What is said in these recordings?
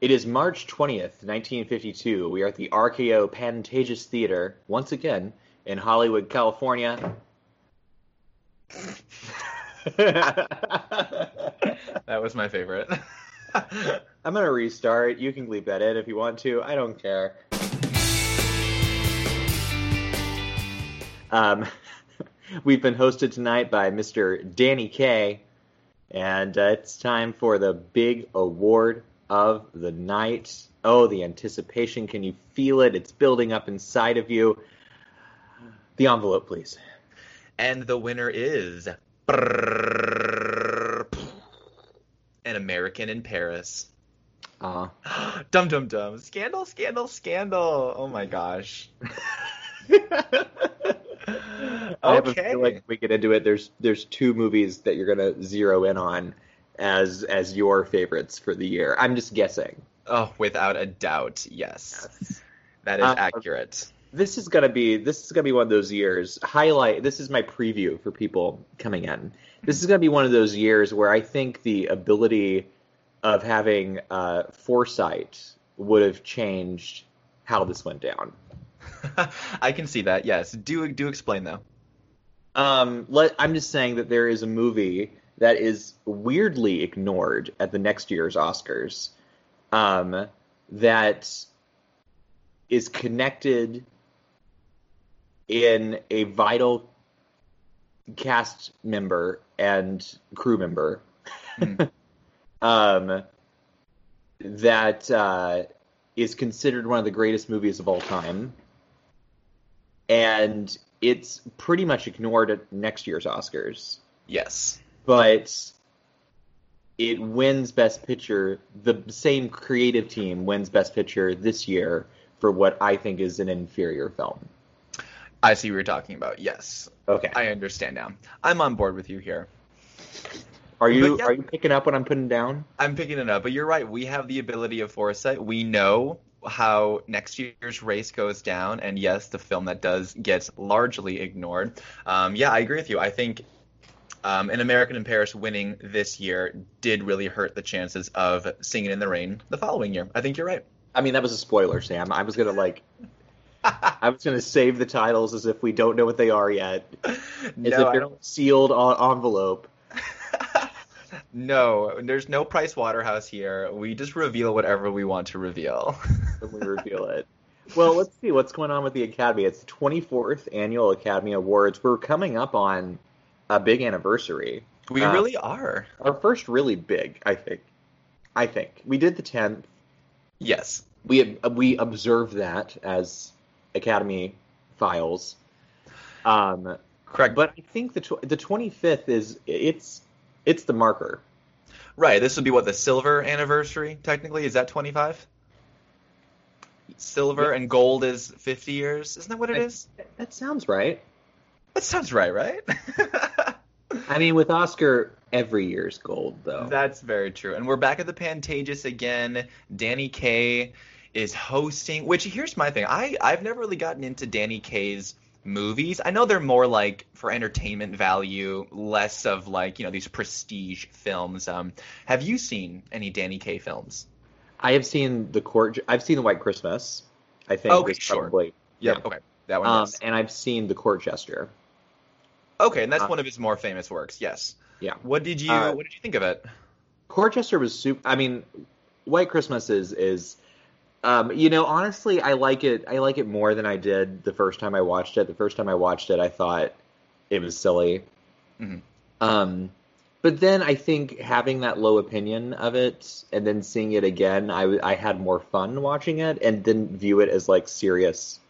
It is March 20th, 1952. We are at the RKO Pantages Theater, once again, in Hollywood, California. That was my favorite. I'm going to restart. You can bleep that in if you want to. I don't care. Um, we've been hosted tonight by Mr. Danny Kaye, and uh, it's time for the big award of the night. Oh, the anticipation. Can you feel it? It's building up inside of you. The envelope, please. and the winner is an American in Paris. Uh, dum dum dum. Scandal, scandal, scandal. Oh my gosh. I Okay. feeling we get into it. There's there's two movies that you're gonna zero in on as as your favorites for the year. I'm just guessing. Oh, without a doubt, yes. That is Uh, accurate. This is gonna be this is gonna be one of those years. Highlight. This is my preview for people coming in. This is gonna be one of those years where I think the ability of having uh, foresight would have changed how this went down. I can see that. Yes. Do do explain though. Um, let, I'm just saying that there is a movie that is weirdly ignored at the next year's Oscars um, that is connected in a vital cast member and crew member Hmm. um, that uh, is considered one of the greatest movies of all time and it's pretty much ignored at next year's Oscars. Yes. But it wins Best Picture. The same creative team wins Best Picture this year for what I think is an inferior film. I see what you're talking about. Yes. Okay, I understand now. I'm on board with you here. are you yeah. are you picking up what I'm putting down? I'm picking it up, but you're right. We have the ability of foresight. We know how next year's race goes down, and yes, the film that does gets largely ignored. Um, yeah, I agree with you. I think um, an American in Paris winning this year did really hurt the chances of Singing in the Rain the following year. I think you're right. I mean, that was a spoiler, Sam. I was gonna like, I was gonna save the titles as if we don't know what they are yet, as no, if they're sealed en- envelope. no, there's no Price Waterhouse here. We just reveal whatever we want to reveal. when we reveal it. Well, let's see what's going on with the Academy. It's the 24th annual Academy Awards. We're coming up on a big anniversary. we Uh, really are. Our first really big, I think. I think we did the 10th. Yes. We we observed that as Academy files. Um, Correct. but I think the tw- the 25th is it's it's the marker. Right, this would be what the silver anniversary technically. Is that 25? Silver Yeah. and gold is 50 years. Isn't that what it is? That sounds right. That sounds right, right? I mean, with Oscar, every year's gold though. That's very true. And we're back at the Pantages again. Danny Kaye is hosting, which here's my thing. I I've never really gotten into Danny Kaye's movies. I know they're more like for entertainment value, less of like, you know, these prestige films. Um have you seen any Danny Kaye films? I have seen the court. I've seen the White Christmas. I think Okay, sure. probably Yeah, Yeah. okay. That one um, yes. and I've seen the Court Jester. Okay, and that's Uh, one of his more famous works. Yes. Yeah. What did you Uh, What did you think of it? Court Jester was super. I mean, White Christmas is is. Um, you know, honestly, I like it. I like it more than I did the first time I watched it. The first time I watched it, I thought it was silly. Mhm. Um, but then I think having that low opinion of it and then seeing it again, I, I had more fun watching it and didn't view it as like serious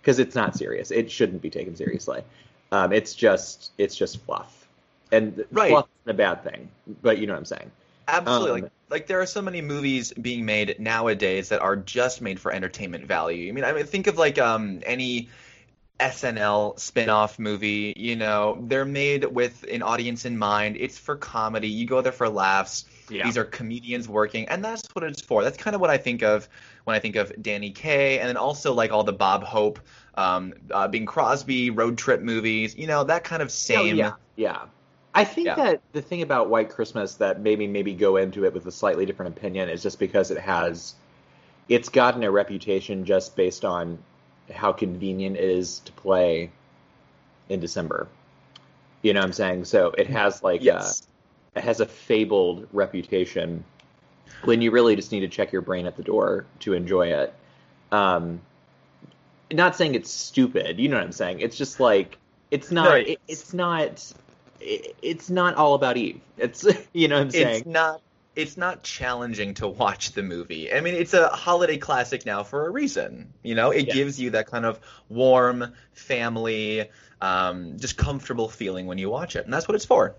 because it's not serious. It shouldn't be taken seriously. Um, it's just it's just fluff, and Right. fluff isn't a bad thing. But you know what I'm saying. Absolutely. um, like, like there are so many movies being made nowadays that are just made for entertainment value. I mean, I mean, think of like um any SNL spin-off movie, you know, they're made with an audience in mind. It's for comedy. You go there for laughs. Yeah. These are comedians working, and that's what it's for. That's kind of what I think of when I think of Danny Kaye, and then also like all the Bob Hope, um, uh, Bing Crosby road trip movies. You know, that kind of same. Oh, yeah, yeah. I think Yeah. that the thing about White Christmas that made me maybe go into it with a slightly different opinion is just because it has, it's gotten a reputation just based on how convenient it is to play in December. You know what I'm saying? So it has like Yes. a, it has a fabled reputation when you really just need to check your brain at the door to enjoy it. Um, not saying it's stupid, you know what I'm saying? It's just like it's not. No, it, it's- it's not. It, it's not all about Eve. It's you know what I'm saying. It's not. It's not challenging to watch the movie. I mean, it's a holiday classic now for a reason. You know, it Yeah. gives you that kind of warm family, um, just comfortable feeling when you watch it, and that's what it's for.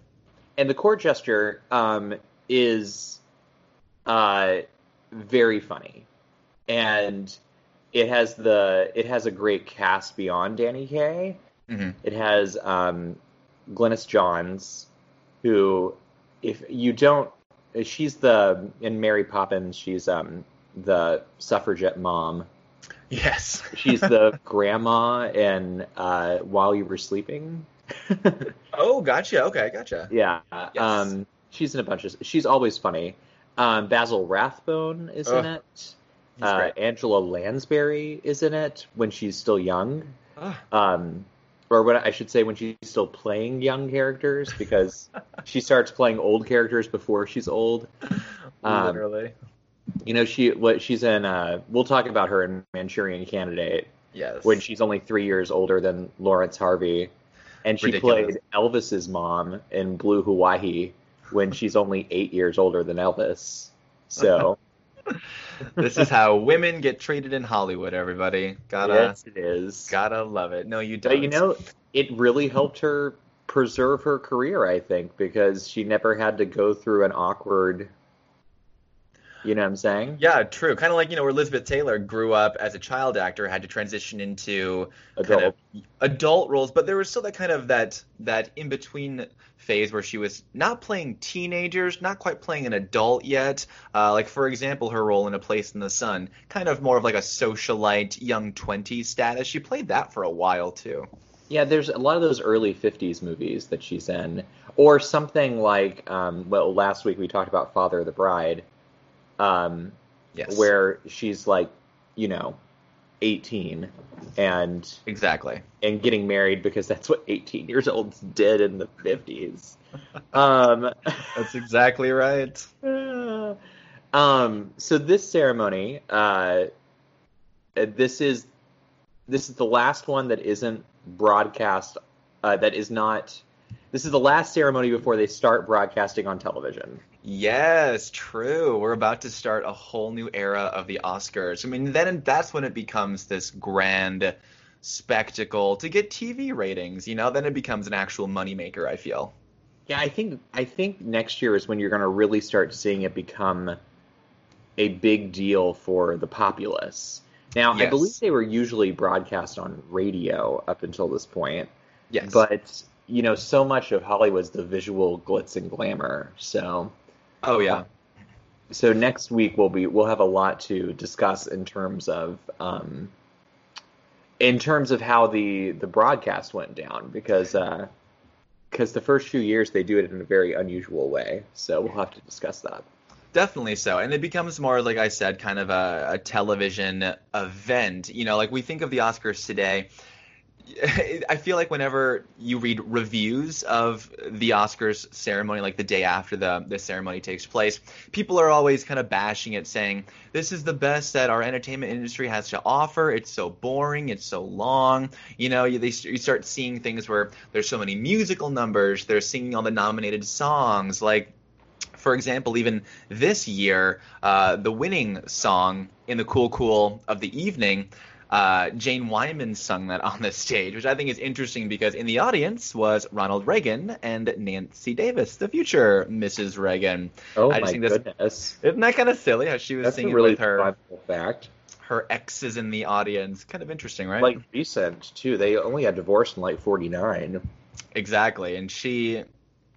and the Court Jester um, is uh, very funny, and it has the it has a great cast beyond Danny Kaye. hmm It has um, Glynis Johns, who, if you don't, she's the in Mary Poppins. She's um, the suffragette mom. Yes. She's the grandma in uh, While You Were Sleeping. oh, gotcha. Okay, gotcha. Yeah. Yes. Um, she's in a bunch of. She's always funny. Um, Basil Rathbone is in it. Uh. Angela Lansbury is in it when she's still young. Ah, Um, or what I should say when she's still playing young characters because she starts playing old characters before she's old. Um, literally. You know, she what she's in. Uh, we'll talk about her in Manchurian Candidate Yes. when she's only three years older than Laurence Harvey, and she Ridiculous. played Elvis's mom in Blue Hawaii when she's only eight years older than Elvis. So this is how women get treated in Hollywood. Everybody gotta yes, it is. gotta love it. No, you don't. But you know, it really helped her preserve her career, I think, because she never had to go through an awkward. You know what I'm saying? Yeah, true. Kind of like you know, where Elizabeth Taylor grew up as a child actor, had to transition into kind Adult. of adult roles, but there was still that kind of that that in between phase where she was not playing teenagers, not quite playing an adult yet. Uh, like for example, her role in A Place in the Sun, kind of more of like a socialite, young twenties status. She played that for a while too. Yeah, there's a lot of those early '50s movies that she's in, or something like. Um, well, last week we talked about Father of the Bride, um, Yes. where she's like, you know, 18 and exactly. and getting married because that's what 18 years olds did in the 50s. Um, That's exactly right. um, so this ceremony, uh, uh, this is this is the last one that isn't broadcast. Uh, that is not. This is the last ceremony before they start broadcasting on television. Yes, true. We're about to start a whole new era of the Oscars. I mean, then that's when it becomes this grand spectacle to get TV ratings. You know, then it becomes an actual moneymaker. I feel. Yeah, I think I think next year is when you're going to really start seeing it become a big deal for the populace. Now, I believe they were usually broadcast on radio up until this point, Yes. but you know, so much of Hollywood's the visual glitz and glamour. So, oh yeah. so next week we'll be we'll have a lot to discuss in terms of um, in terms of how the the broadcast went down because uh, because the first few years they do it in a very unusual way. So we'll have to discuss that. Definitely so. And it becomes more, like I said, kind of a, a television event. You know, like we think of the Oscars today. I feel like whenever you read reviews of the Oscars ceremony, like the day after the, the ceremony takes place, people are always kind of bashing it, saying, This is the best that our entertainment industry has to offer. It's so boring. It's so long. You know, you, they, you start seeing things where there's so many musical numbers, they're singing all the nominated songs. Like, for example, even this year, uh, the winning song in the Cool Cool of the evening, uh, Jane Wyman sung that on the stage, which I think is interesting because in the audience was Ronald Reagan and Nancy Davis, the future Mrs. Reagan. Oh I my think that's- goodness, Isn't that kind of silly how she was that's singing really with her fact. her exes in the audience? Kind of interesting, right? Like recent too. They only got divorced in like forty nine. exactly, and she,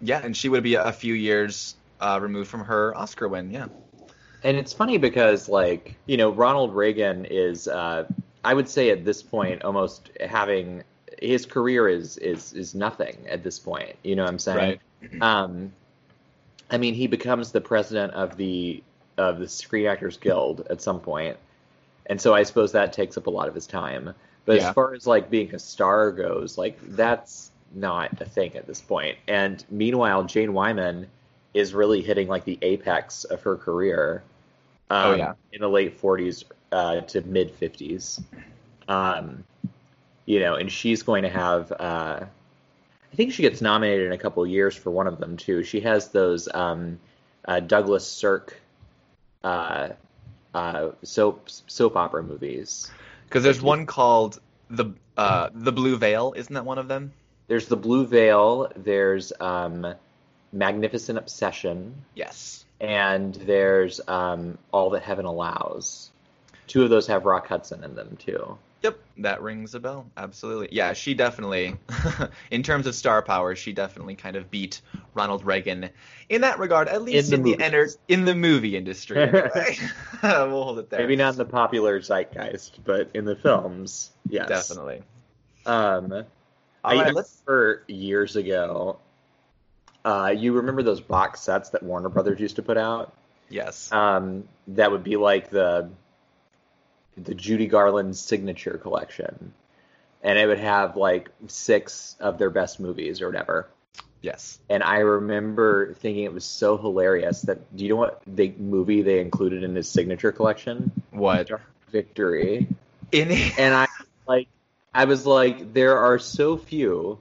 yeah, and she would be a few years uh, removed from her Oscar win. Yeah. And it's funny because, like, you know, Ronald Reagan is, uh, I would say at this point, almost having his career is is is nothing at this point. You know what I'm saying? Right. Um, I mean, he becomes the president of the of the Screen Actors Guild at some point, and so I suppose that takes up a lot of his time. But Yeah. as far as like being a star goes, like that's not a thing at this point. And meanwhile, Jane Wyman is really hitting like the apex of her career. Um, Oh, yeah. in the late 40s uh, to mid 50s. Um, you know, and she's going to have. Uh, I think she gets nominated in a couple of years for one of them too. She has those um, uh, Douglas Sirk uh, uh, soap soap opera movies. Because there's one called the uh, the Blue Veil. Isn't that one of them? There's the Blue Veil. There's um, Magnificent Obsession, Yes. and there's um, All That Heaven Allows. Two of those have Rock Hudson in them too. Yep, that rings a bell. Absolutely. Yeah, she definitely, in terms of star power, she definitely kind of beat Ronald Reagan in that regard, at least the in the, enter- in the movie industry. Anyway. we'll hold it there. Maybe not in the popular zeitgeist, but in the films, yes, Definitely. Um, All I right, remember years ago. Uh, you remember those box sets that Warner Brothers used to put out? Yes. Um, that would be like the the Judy Garland signature collection, and it would have like six of their best movies or whatever. Yes. And I remember thinking it was so hilarious that do you know what the movie they included in his signature collection? What? Victory. In And I like I was like, there are so few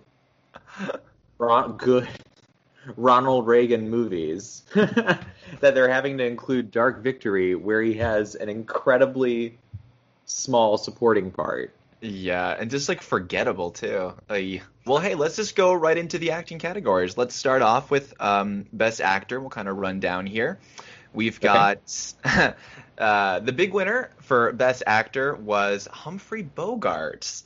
Ron- good Ronald Reagan movies that they're having to include Dark Victory, where he has an incredibly small supporting part. Yeah, and just like forgettable too. Like, well, hey, let's just go right into the acting categories. Let's start off with um, best actor. We'll kind of run down here. We've got uh, the big winner for best actor was Humphrey Bogart.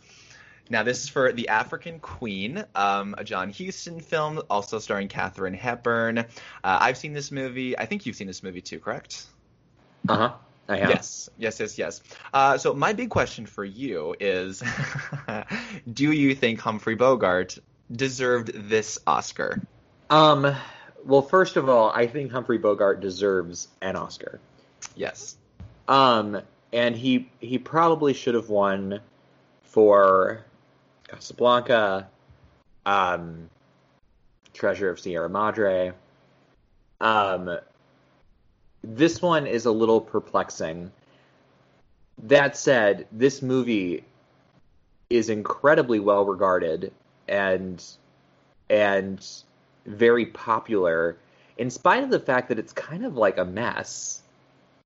Now, this is for The African Queen, um, a John Huston film, also starring Katharine Hepburn. Uh, I've seen this movie. I think you've seen this movie too, correct? Uh huh. I have. Yes, yes, yes, yes. Uh, so my big question for you is, do you think Humphrey Bogart deserved this Oscar? Um. Well, first of all, I think Humphrey Bogart deserves an Oscar. Yes. Um, and he he probably should have won for Casablanca, um, Treasure of Sierra Madre. Um, this one is a little perplexing. That said, this movie is incredibly well regarded and and very popular, in spite of the fact that it's kind of like a mess.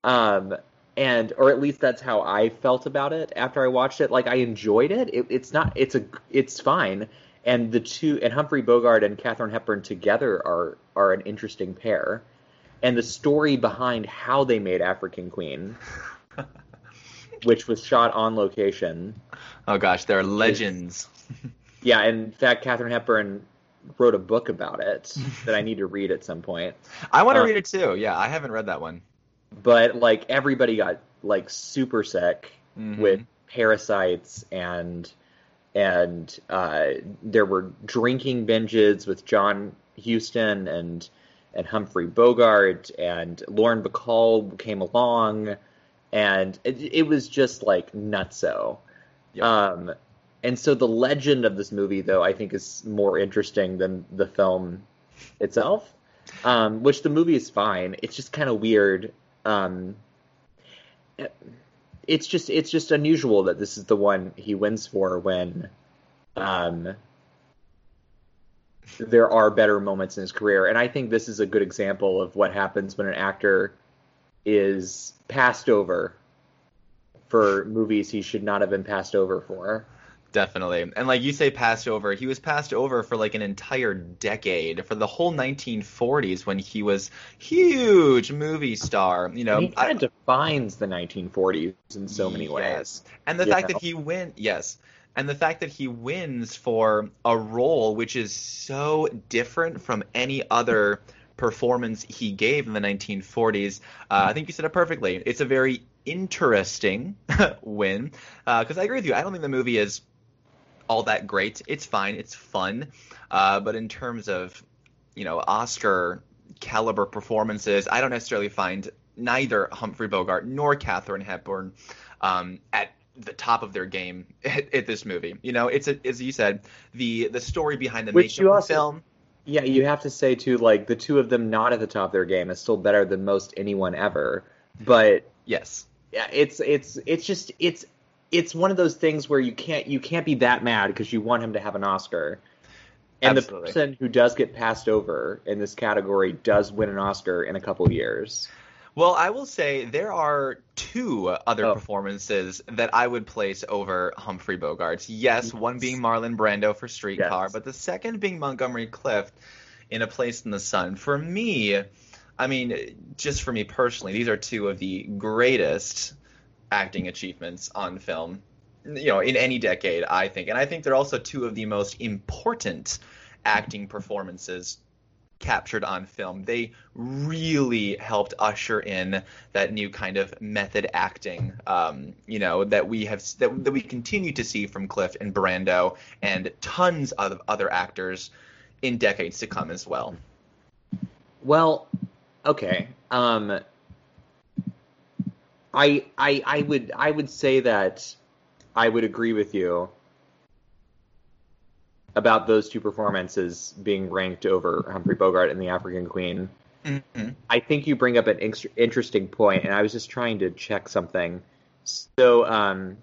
Um, and or at least that's how I felt about it after I watched it. Like I enjoyed it. it it's not. It's a. It's fine. And the two and Humphrey Bogart and Katharine Hepburn together are are an interesting pair. And the story behind how they made African Queen, which was shot on location. Oh gosh, there are legends. Yeah, in fact, Katharine Hepburn wrote a book about it that I need to read at some point. I want to Uh, read it too. Yeah, I haven't read that one. But like everybody got like super sick Mhm. with parasites and and uh, there were drinking binges with John Huston and and Humphrey Bogart and Lauren Bacall came along and it, it was just like nutso. Yep. Um, and so the legend of this movie, though, I think is more interesting than the film itself. Um, which the movie is fine. It's just kind of weird. Um, it's just it's just unusual that this is the one he wins for when um, there are better moments in his career, and I think this is a good example of what happens when an actor is passed over for movies he should not have been passed over for. Definitely. And like you say, passed over. He was passed over for like an entire decade, for the whole 1940s when he was huge movie star. You know, And he kind of defines the 1940s in so many ways. And the fact know? that he went, yes, and the fact that he wins for a role which is so different from any other performance he gave in the 1940s. Uh, I think you said it perfectly. It's a very interesting win because I agree with you. I don't think the movie is all that great. It's fine. It's fun. Uh, but in terms of, you know, Oscar caliber performances, I don't necessarily find neither Humphrey Bogart nor Katharine Hepburn um, at the top of their game at, at, this movie. You know, it's a, as you said, the the story behind the Which makeup also, film. Yeah, you have to say too, like the two of them not at the top of their game is still better than most anyone ever. But yes, yeah, it's it's it's just it's it's one of those things where you can't you can't be that mad because you want him to have an Oscar. And Absolutely. the person who does get passed over in this category does win an Oscar in a couple of years. Well, I will say there are two other Oh. performances that I would place over Humphrey Bogart. Yes, one being Marlon Brando for Streetcar, Yes. but the second being Montgomery Clift in A Place in the Sun. For me, I mean, just for me personally, these are two of the greatest acting achievements on film, you know, in any decade, I think. And I think they're also two of the most important acting performances captured on film. They really helped usher in that new kind of method acting, um, you know, that we have that, that we continue to see from Clift and Brando and tons of other actors in decades to come as well. Well, okay. Um, I I I would I would say that I would agree with you about those two performances being ranked over Humphrey Bogart and the African Queen. Mm-hmm. I think you bring up an ex- interesting point, and I was just trying to check something. So, um,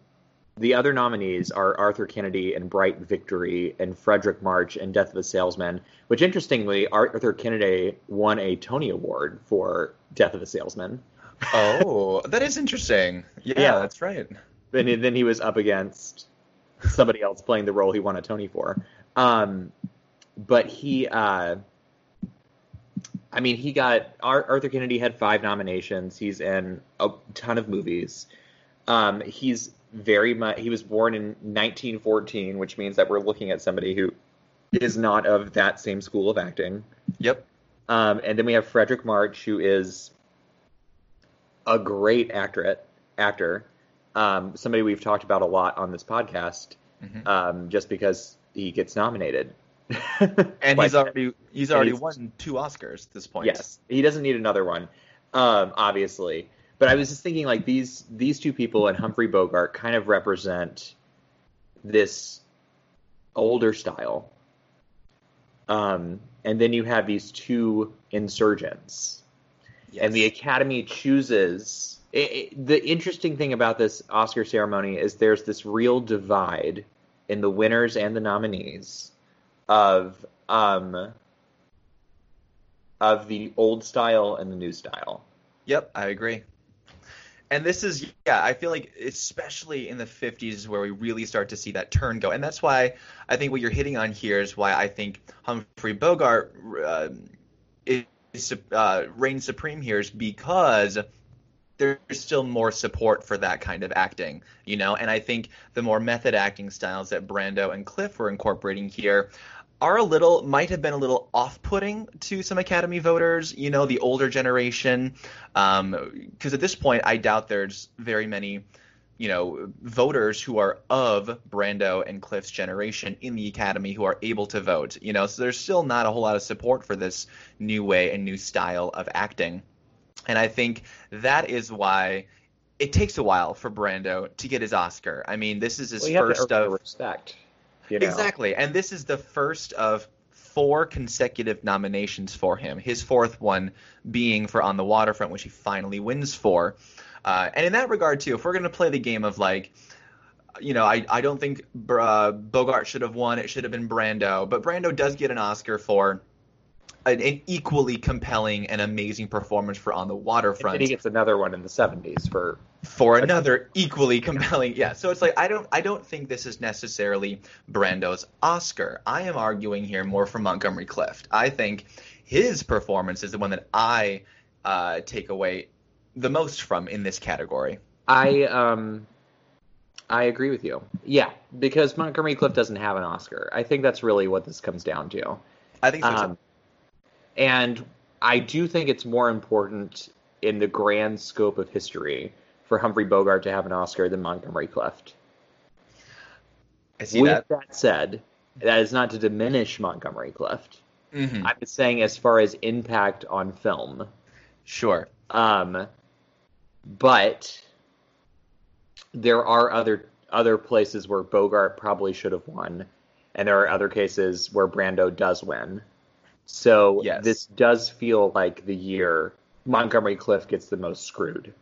the other nominees are Arthur Kennedy and Bright Victory and Fredric March and Death of a Salesman, which interestingly, Arthur Kennedy won a Tony Award for Death of a Salesman. Oh, that is interesting. Yeah, Yeah. that's right. Then, he- then he was up against somebody else playing the role he won a Tony for. Um, but he, uh, I mean, he got Ar- Arthur Kennedy had five nominations. He's in a ton of movies. Um, he's very much. He was born in 1914, which means that we're looking at somebody who is not of that same school of acting. Yep. Um, and then we have Fredric March, who is a great actor. Actor, um, somebody we've talked about a lot on this podcast, Mhm. um, just because he gets nominated. And Like- he's already he's already he's- won two Oscars at this point. Yes, he doesn't need another one, um, obviously. But I was just thinking, like these these two people and Humphrey Bogart kind of represent this older style, um, and then you have these two insurgents, Yes. and the Academy chooses. i i the interesting thing about this Oscar ceremony is there's this real divide in the winners and the nominees of um, of the old style and the new style. Yep, I agree. And this is, yeah, I feel like especially in the 50s is where we really start to see that turn go. And that's why I think what you're hitting on here is why I think Humphrey Bogart uh, is uh, reigns supreme here is because there's still more support for that kind of acting, you know? And I think the more method acting styles that Brando and Clift were incorporating here are a little might have been a little off-putting to some Academy voters, you know, the older generation, um, because at this point I doubt there's very many, you know, voters who are of Brando and Clift's generation in the Academy who are able to vote, you know, so there's still not a whole lot of support for this new way and new style of acting, and I think that is why. It takes a while for Brando to get his Oscar. I mean, this is his Well, you have to first of respect. You know? Exactly. And this is the first of four consecutive nominations for him. His fourth one being for On the Waterfront, which he finally wins for. Uh, and in that regard, too, if we're going to play the game of like, you know, I, I don't think uh, Bogart should have won. It should have been Brando. But Brando does get an Oscar for an, an equally compelling and amazing performance for On the And Waterfront then he gets another one in the '70s for for another equally compelling yeah so it's like i don't i don't think this is necessarily brando's oscar i am arguing here more for montgomery clift i think his performance is the one that i uh, take away the most from in this category I um I agree with you. Yeah, because Montgomery Clift doesn't have an Oscar. I think that's really what this comes down to. i think so. Um, and I do think it's more important in the grand scope of history for Humphrey Bogart to have an Oscar than Montgomery Clift. I see With that. that said, that is not to diminish Montgomery Clift. Mhm. I'm just saying, as far as impact on film, Sure. um, but there are other other places where Bogart probably should have won, and there are other cases where Brando does win. So Yes. this does feel like the year Montgomery Clift gets the most screwed.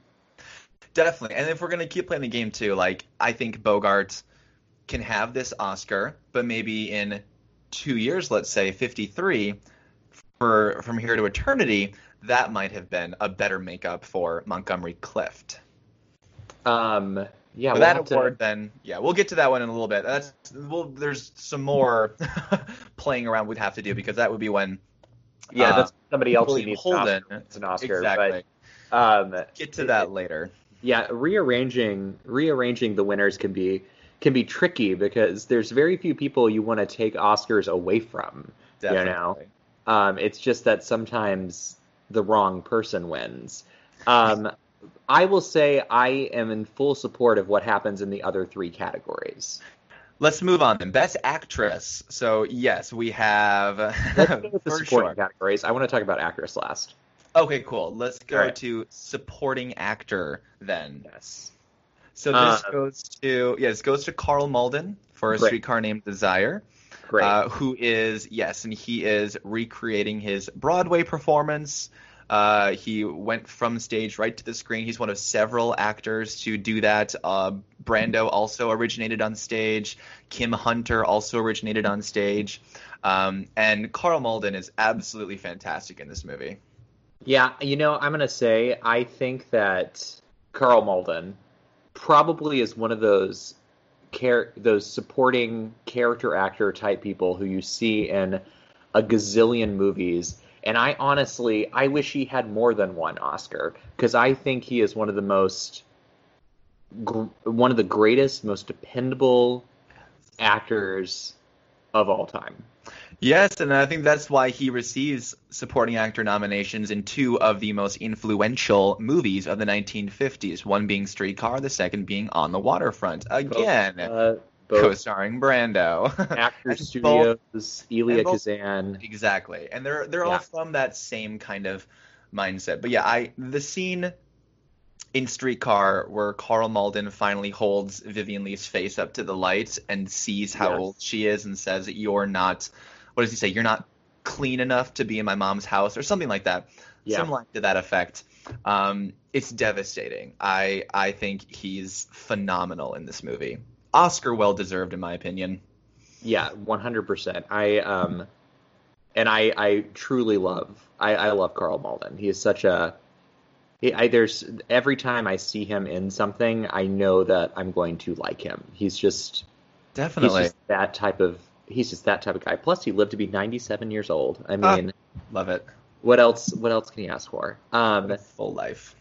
Definitely. And if we're gonna keep playing the game too, like I think Bogart can have this Oscar, but maybe in two years, let's say 53, for From Here to Eternity, that might have been a better makeup for Montgomery Clift. Um, yeah, we'll that have to- award, then yeah, we'll get to that one in a little bit. That's well, there's some more playing around we'd have to do because that would be when yeah, uh, that's somebody else who needs Holden. an Oscar. It's an Oscar, exactly. but um, Get to that later. yeah, rearranging rearranging the winners can be can be tricky because there's very few people you want to take Oscars away from. Definitely. know, Um, it's just that sometimes the wrong person wins. Um, I will say I am in full support of what happens in the other three categories. Let's move on then. Best actress. So yes, we have Let's go with the supporting sure. categories. I want to talk about actress last. Okay, cool. Let's go right. to supporting actor then. Yes. So this Uh, goes to yes, goes to Karl Malden for A Great. Streetcar Named Desire. Great. Uh, who is yes, and he is recreating his Broadway performance. Uh, he went from stage right to the screen. He's one of several actors to do that. Uh, Brando also originated on stage. Kim Hunter also originated on stage. Um, and Karl Malden is absolutely fantastic in this movie. Yeah, you know, I'm gonna say I think that Karl Malden probably is one of those char- those supporting character actor type people who you see in a gazillion movies. And I honestly, I wish he had more than one Oscar because I think he is one of the most, gr- one of the greatest, most dependable actors of all time. Yes, and I think that's why he receives supporting actor nominations in two of the most influential movies of the 1950s. One being Streetcar, the second being On the Waterfront. Again, uh, both co-starring Brando. Actor And both- Studios, Elia both- Kazan. exactly, and they're they're all from that same kind of mindset. But yeah, I the scene in Streetcar where Karl Malden finally holds Vivien Leigh's face up to the light and sees how Yes. old she is and says, "You're not." What does he say? You're not clean enough to be in my mom's house, or something like that. Yeah. Some line to that effect. Um, it's devastating. I I think he's phenomenal in this movie. Oscar well deserved, in my opinion. Yeah, one hundred percent. I um, and I I truly love I I love Karl Malden. He is such a. He, I, there's every time I see him in something, I know that I'm going to like him. He's just Definitely he's just that type of he's just that type of guy. Plus, he lived to be 97 years old. I Ah. mean, love it. what else? What else can you ask for? Um, Full life.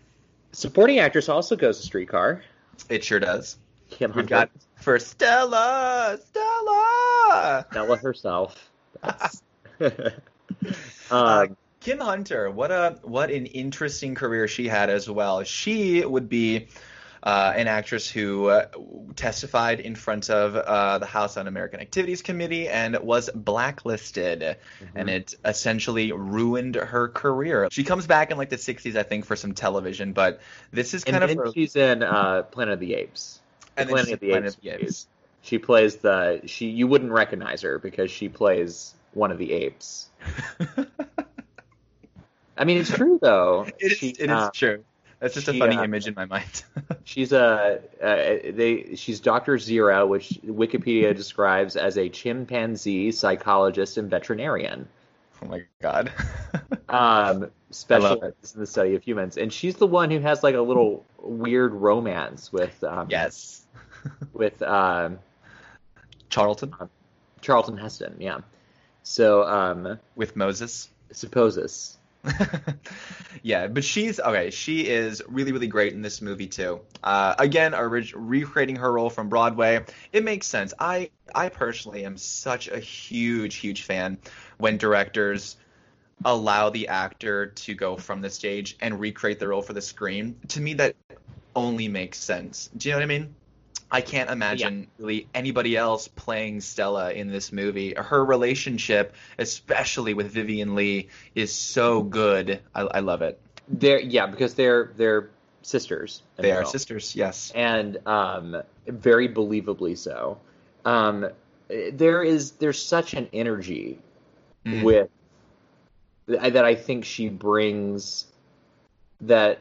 supporting actress also goes to Streetcar. It sure does. Kim Hunter, got for Stella, Stella. Stella herself. Uh, um, Kim Hunter, what a what an interesting career she had as well. She would be uh, an actress who uh, testified in front of uh, the House Un-American Activities Committee and was blacklisted, and it essentially ruined her career. She comes back in like the '60s, I think, for some television, but this is and kind of then her, she's in uh, Planet of the Apes. And Planet of the Planet Apes of the. Apes. She plays the she. You wouldn't recognize her because she plays one of the apes. I mean, it's true though. It is, She, it is uh, true. That's just a funny uh, image in my mind. She's a uh, they. She's Doctor Zira, which Wikipedia describes as a chimpanzee psychologist and veterinarian. oh my god. Um, specializes in the study of humans, and she's the one who has like a little weird romance with um, yes. with um, Charlton Charlton Heston. Yeah. So um, with Moses. supposes. yeah, but she's okay. She is really, really great in this movie too. Uh, again, orig- recreating her role from Broadway. It makes sense. I, I personally am such a huge, huge fan when directors allow the actor to go from the stage and recreate the role for the screen. To me, that only makes sense. Do you know what I mean? I can't imagine really anybody else playing Stella in this movie. Her relationship, especially with Vivien Leigh, is so good. I, I love it. They're yeah, because they're they're sisters. They are film. sisters, yes. and um, very believably so. Um, there is there's such an energy Mhm. with that I think she brings that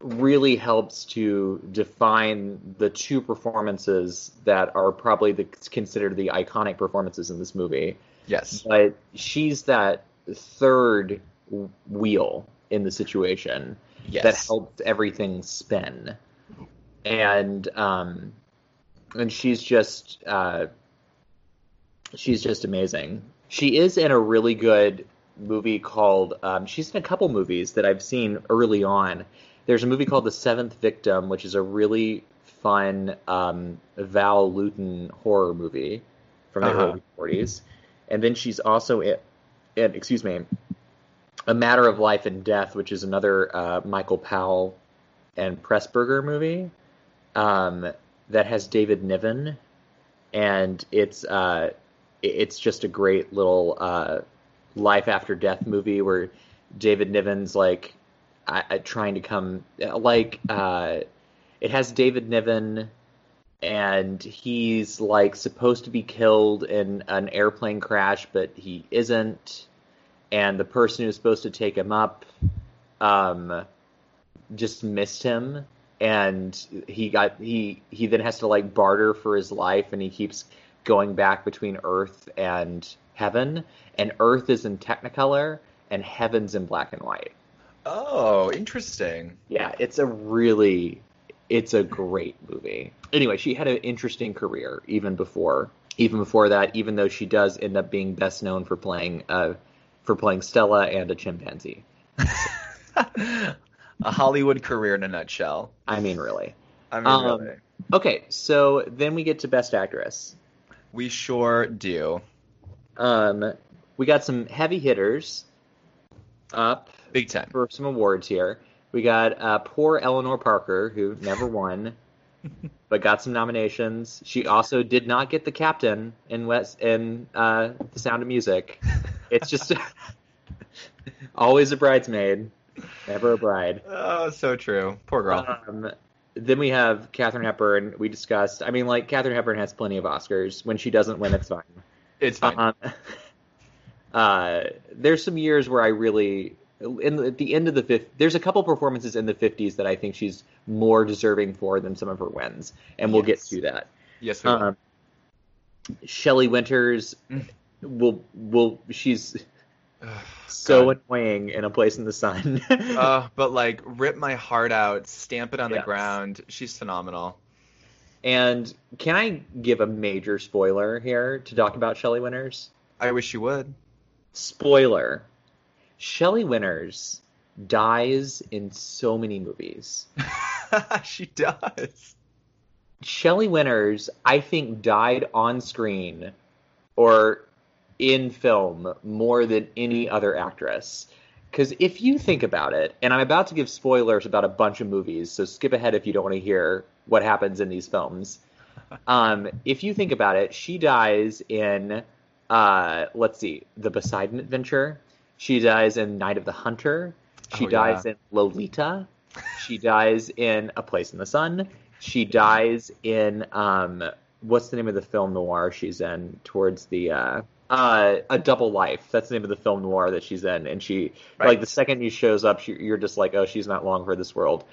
really helps to define the two performances that are probably the, considered the iconic performances in this movie. Yes. But she's that third wheel in the situation Yes. that helps everything spin. And um, and she's just uh, she's just amazing. She is in a really good movie called um, she's in a couple movies that I've seen early on. There's a movie called The Seventh Victim, which is a really fun um, Val Lewton horror movie from the Uh-huh. early 40s. And then she's also in, in excuse me, A Matter of Life and Death, which is another uh, Michael Powell and Pressburger movie um, that has David Niven, and it's uh, it's just a great little uh, life after death movie where David Niven's like I, I, trying to come like uh, it has David Niven and he's like supposed to be killed in an airplane crash but he isn't. And the person who's supposed to take him up um just missed him. And he got he he then has to like barter for his life and he keeps going back between earth and heaven and earth is in technicolor and heaven's in black and white Oh, interesting. yeah it's a really it's a great movie anyway she had an interesting career even before even before that even though she does end up being best known for playing uh for playing stella and a chimpanzee a Hollywood career in a nutshell. i mean really I mean, Um, really. okay so then we get to best actress We sure do. Um, we got some heavy hitters up Big time. for some awards here. We got uh, poor Eleanor Parker, who never won, but got some nominations. She also did not get the captain in West in uh, The Sound of Music. It's just always a bridesmaid, never a bride. Oh, so true. Poor girl. Um, then we have Katharine Hepburn. We discussed. I mean, like Katharine Hepburn has plenty of Oscars. When she doesn't win, it's fine. It's fine. Um, uh, there's some years where I really, in the, at the end of the fifth, there's a couple performances in the 50s that I think she's more deserving for than some of her wins, and we'll Yes. get to that. yes, we. Um, Shelley Winters Mm. will will she's Ugh, so God. annoying in a place in the sun. Uh, but like, rip my heart out, stamp it on the ground. She's phenomenal. And can I give a major spoiler here to talk about Shelley Winters? I wish you would. Spoiler: Shelley Winters dies in so many movies. she does. Shelley Winters, I think, died on screen or in film more than any other actress. Because if you think about it, and I'm about to give spoilers about a bunch of movies, so skip ahead if you don't want to hear what happens in these films. Um, if you think about it, she dies in, uh, let's see, The Poseidon Adventure. She dies in Night of the Hunter. She Oh, dies in Lolita. She dies in A Place in the Sun. She dies in um, what's the name of the film noir she's in towards the uh, uh, A Double Life. That's the name of the film noir that she's in, and she Right. like the second she shows up, she, you're just like, oh, she's not long for this world.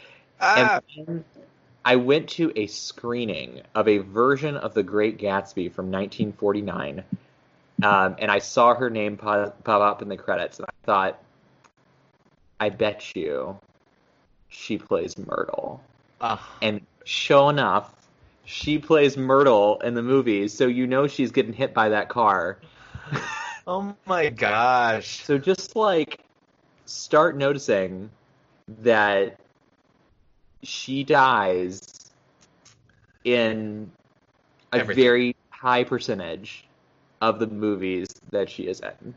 Ah, And I went to a screening of a version of The Great Gatsby from 1949, um, and I saw her name pop, pop up in the credits, and I thought, I bet you she plays Myrtle. ah. And sure enough, she plays Myrtle in the movie, so you know she's getting hit by that car. oh my gosh. So just like start noticing that she dies in a Everything. very high percentage of the movies that she is in.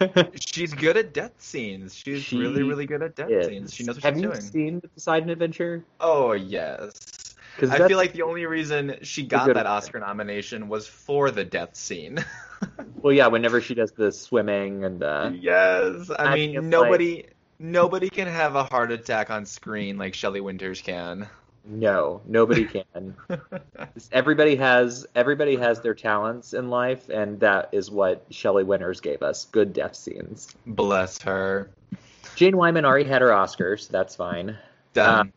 She's good at death scenes. She's She really, really good at death Is. scenes. She knows what Have she's doing. Have you seen the Poseidon Adventure? Oh yes. I feel like the only reason she got that. Oscar nomination was for the death scene. well, yeah, whenever she does the swimming and uh, yes, I, I mean nobody nobody can have a heart attack on screen like Shelley Winters can. no, nobody can. everybody has everybody has their talents in life, and that is what Shelley Winters gave us: good death scenes. Bless her. Jane Wyman already had her Oscars. So that's fine. Done.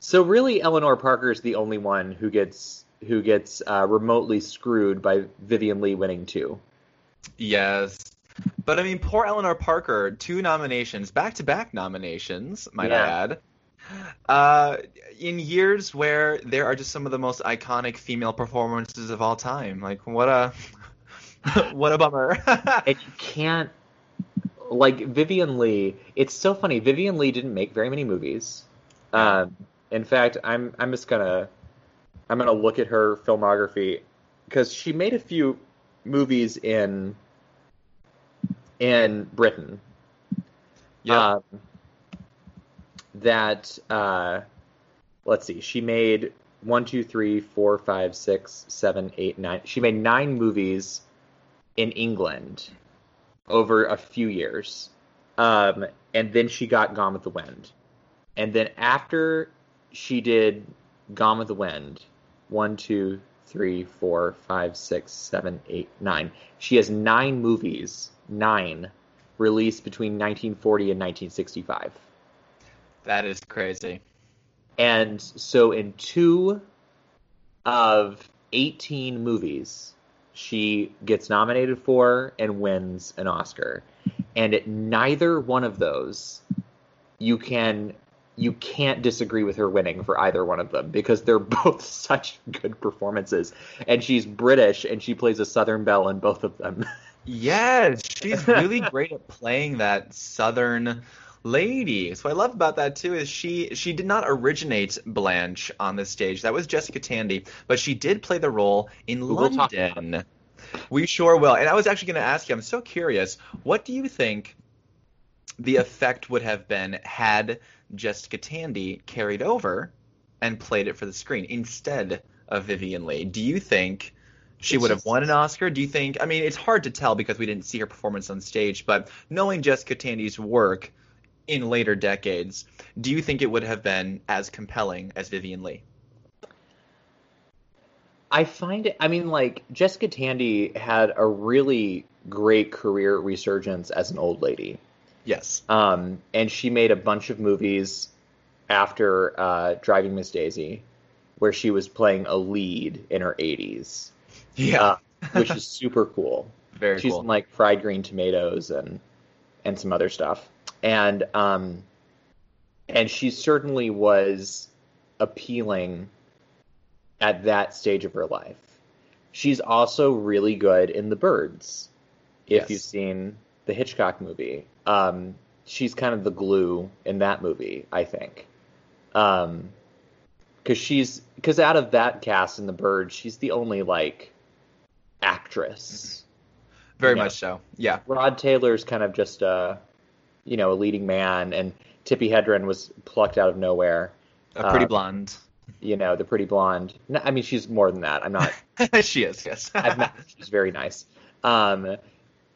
So really, Eleanor Parker is the only one who gets who gets uh, remotely screwed by Vivien Leigh winning two. Yes. But I mean, poor Eleanor Parker, two nominations, back to back nominations, might Yeah. I add. Uh, in years where there are just some of the most iconic female performances of all time. Like, what a. what a bummer. and you can't like Vivien Leigh. It's so funny. Vivien Leigh didn't make very many movies. Um, in fact, I'm I'm just gonna I'm gonna look at her filmography because she made a few movies in in Britain. yeah. Um, that uh, let's see, she made one, two, three, four, five, six, seven, eight, nine. She made nine movies in England over a few years, um, and then she got Gone with the Wind, and then after she did Gone with the Wind, one, two, three, four, five, six, seven, eight, nine. She has nine movies, nine released between 1940 and 1965. that is crazy. And so in two of 18 movies, she gets nominated for and wins an Oscar. And at neither one of those, you can you can't disagree with her winning for either one of them because they're both such good performances. And she's British and she plays a Southern belle in both of them. Yes, she's really great at playing that southern lady. So what I love about that too is she she did not originate Blanche on the stage. That was Jessica Tandy, but she did play the role in We will talk about London. We sure will. And I was actually going to ask you. I'm so curious. What do you think the effect would have been had Jessica Tandy carried over and played it for the screen instead of Vivien Leigh? Do you think she would have won an Oscar? Do you think? I mean, it's hard to tell because we didn't see her performance on stage, but knowing Jessica Tandy's work in later decades, do you think it would have been as compelling as Vivien Leigh? I find it. I mean, like Jessica Tandy had a really great career resurgence as an old lady, Yes. um, and she made a bunch of movies after uh, Driving Miss Daisy, where she was playing a lead in her 80s, Yeah. uh, which is super cool. Very She's cool. in like Fried Green Tomatoes and and some other stuff, and um, and she certainly was appealing at that stage of her life. She's also really good in The Birds. If Yes. you've seen the Hitchcock movie, um, she's kind of the glue in that movie, I think. Um, because she's because out of that cast in The Bird, she's the only like actress. Very Yeah. much so. Yeah. Rod Taylor's kind of just a, you know, a leading man, and Tippi Hedren was plucked out of nowhere. A pretty Uh, blonde. You know, the pretty blonde. No, I mean, she's more than that. I'm not. she is, yes. She's very nice. Um,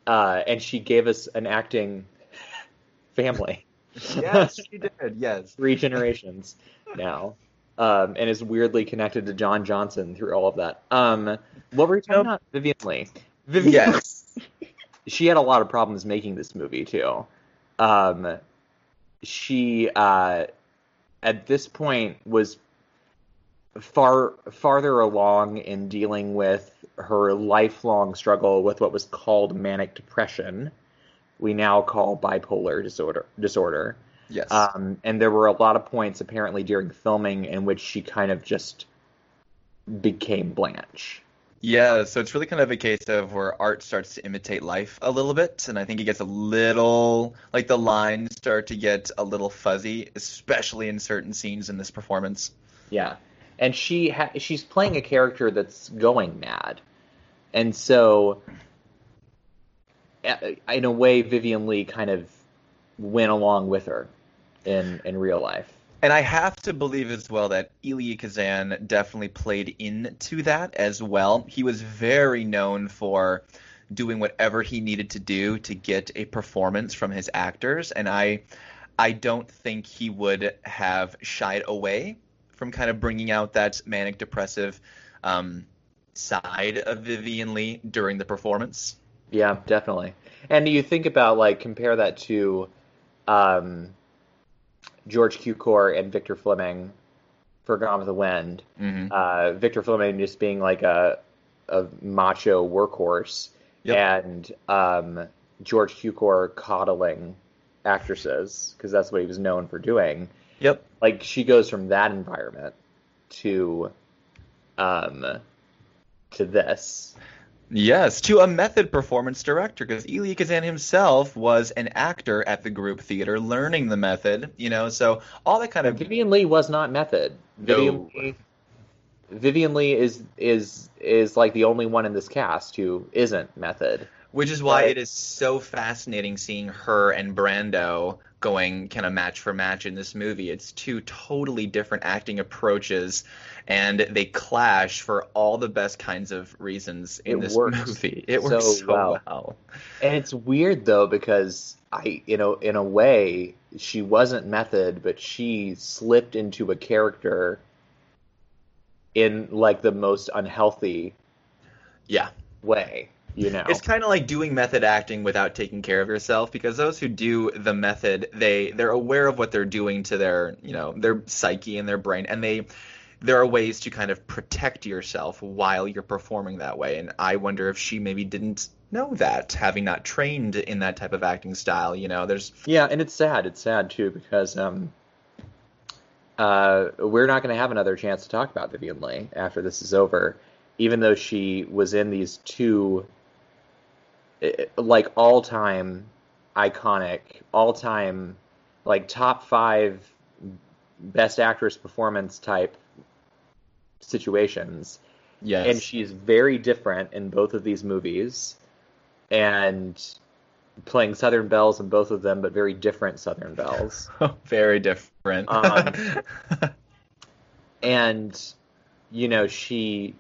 uh, and she gave us an acting family, yes, she did. Yes. three generations now, um, and is weirdly connected to Don Johnson through all of that. Um, what were you talking Nope. about? Vivien Leigh. Vivien Yes. she had a lot of problems making this movie too. Um, she uh, at this point was far farther along in dealing with her lifelong struggle with what was called manic depression. We now call bipolar disorder. Disorder. Yes. Um, and there were a lot of points apparently during filming in which she kind of just became Blanche. Yeah, so it's really kind of a case of where art starts to imitate life a little bit, and I think it gets a little like the lines start to get a little fuzzy, especially in certain scenes in this performance. Yeah, and she ha- she's playing a character that's going mad, and so in a way, Vivien Leigh kind of went along with her in in real life. And I have to believe as well that Elia Kazan definitely played into that as well. He was very known for doing whatever he needed to do to get a performance from his actors, and I I don't think he would have shied away from kind of bringing out that manic depressive um, side of Vivien Leigh during the performance. Yeah, definitely. And you think about like compare that to um, George Cukor and Victor Fleming for Gone with the Wind. Mm-hmm. Uh, Victor Fleming just being like a a macho workhorse, Yep. and um, George Cukor coddling actresses because that's what he was known for doing. Yep. Like she goes from that environment to um to this. Yes, to a method performance director, because Elia Kazan himself was an actor at the group theater learning the method, you know, so all that kind of Vivien Leigh was not method. Vivien No. Leigh, Vivien Leigh is is is like the only one in this cast who isn't method. Which is why it is so fascinating seeing her and Brando going kind of match for match in this movie. It's two totally different acting approaches, and they clash for all the best kinds of reasons in It this works movie. It so works so well. well. And it's weird though because I you know in a way she wasn't method but she slipped into a character in like the most unhealthy Yeah. way, you know. It's kind of like doing method acting without taking care of yourself because those who do the method, they they're aware of what they're doing to their, you know, their psyche and their brain and they there are ways to kind of protect yourself while you're performing that way and I wonder if she maybe didn't know that having not trained in that type of acting style, you know. There's Yeah, and it's sad. It's sad too because um, uh, we're not going to have another chance to talk about Vivien Leigh after this is over, even though she was in these two, eh, like all-time iconic, all-time, like top five best actress performance type situations yes. and she's very different in both of these movies and playing southern belles in both of them but very different southern belles very different. Um, and you know she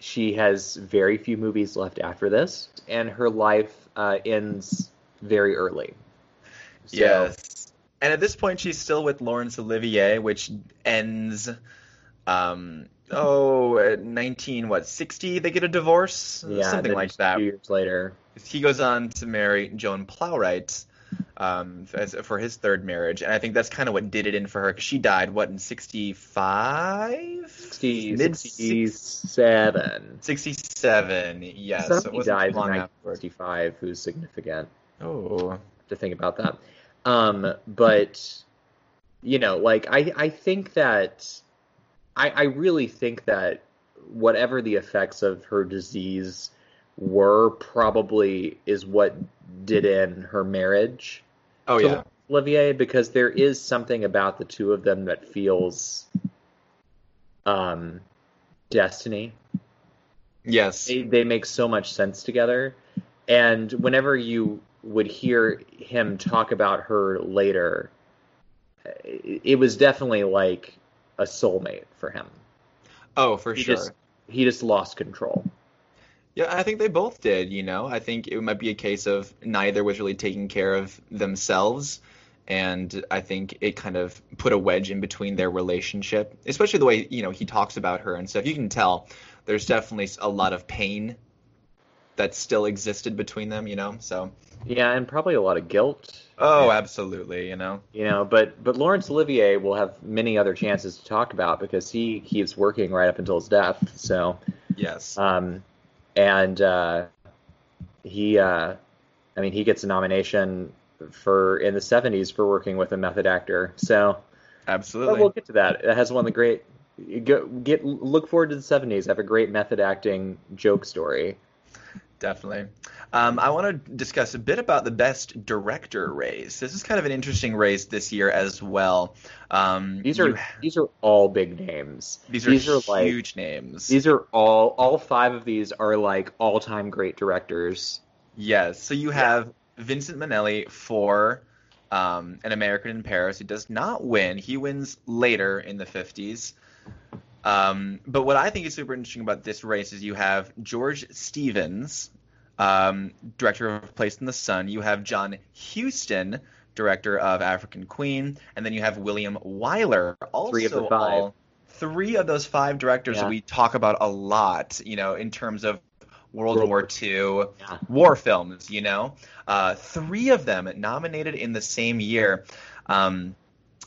she has very few movies left after this and her life uh, ends very early So, Yes. And at this point, she's still with Laurence Olivier, which ends, um, oh, at 19, what, 60? They get a divorce? yeah Something like that. years later He goes on to marry Joan Plowright um, as, for his third marriage. And I think that's kind of what did it in for her, because she died, what, in 65? 60, Mid 67 67, yes. so it somebody wasn't in long afterward. 1965 who's significant Oh. to think about that. Um, but you know, like I, I think that I, I really think that whatever the effects of her disease were, probably is what did in her marriage Oh, yeah. Olivier, because there is something about the two of them that feels um destiny Yes. they, they make so much sense together. And whenever you would hear him talk about her later, it, was definitely like a soulmate for him. Oh, for He sure. just he just lost control. Yeah, I think they both did, you know. I think it might be a case of neither was really taking care of themselves. And I think it kind of put a wedge in between their relationship, especially the way, you know, he talks about her and stuff. You can tell there's definitely a lot of pain that still existed between them, you know. So, Yeah, and probably a lot of guilt. oh, absolutely, you know. You know, but but Laurence Olivier will have many other chances to talk about because he keeps working right up until his death. So Yes. Um, and uh, he, uh, I mean, he gets a nomination for in the '70s for working with a method actor. So Absolutely. we'll get to that. It has one of the great. Go, get look forward to the '70s. Have a great method acting joke story. Definitely. Um, I want to discuss a bit about the best director race. This is kind of an interesting race this year as well. Um, These you are these are all big names. These are, these are like huge names. these are all all five of these are like all time great directors. yes. So you have Vincent Minnelli for um, An American in Paris. He does not win. He wins later in the 50s. Um, but what I think is super interesting about this race is you have George Stevens, um, director of Place in the Sun. You have John Huston, director of African Queen, and then you have William Wyler, also Three of the five. all three of those five directors Yeah. we talk about a lot. You know, in terms of World World War II Yeah. war films. You know, uh, three of them nominated in the same year. Um,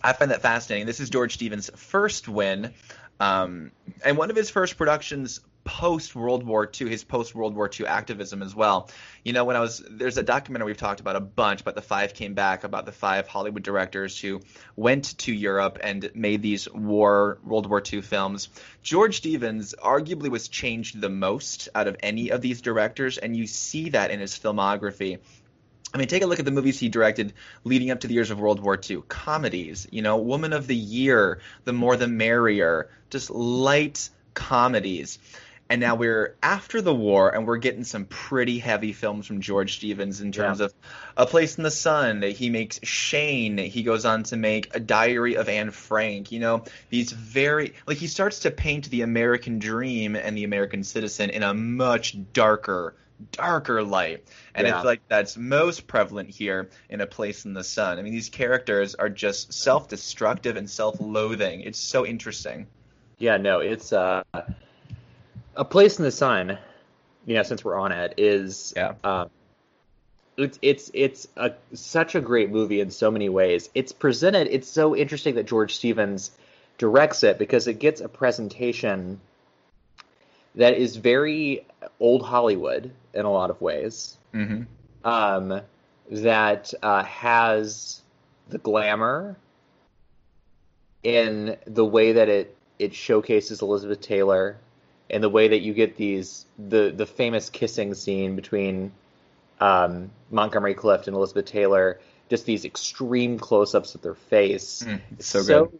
I find that fascinating. This is George Stevens' first win, um, and one of his first productions post World War II, his post World War II activism as well. You know, when I was there's a documentary we've talked about a bunch, but the five came back about the five Hollywood directors who went to Europe and made these war World War II films. George Stevens arguably was changed the most out of any of these directors, and you see that in his filmography. I mean, take a look at the movies he directed leading up to the years of World War II. Comedies, you know, Woman of the Year, The More the Merrier, just light comedies. And now we're after the war, and we're getting some pretty heavy films from George Stevens in terms Yeah. of A Place in the Sun. He makes Shane. He goes on to make A Diary of Anne Frank. You know, these very like he starts to paint the American dream and the American citizen in a much darker, darker light. And Yeah. feel like that's most prevalent here in A Place in the Sun. I mean, these characters are just self-destructive and self-loathing. It's so interesting. Yeah, no, it's uh, a place in the sun. You know, since we're on it, is Yeah. um, it's it's it's a, such a great movie in so many ways. It's presented. It's so interesting that George Stevens directs it because it gets a presentation that is very old Hollywood in a lot of ways. hmm Um, that uh, has the glamour in the way that it it showcases Elizabeth Taylor and the way that you get these the the famous kissing scene between um, Montgomery Clift and Elizabeth Taylor, just these extreme close-ups of their face, Mm, it's so good.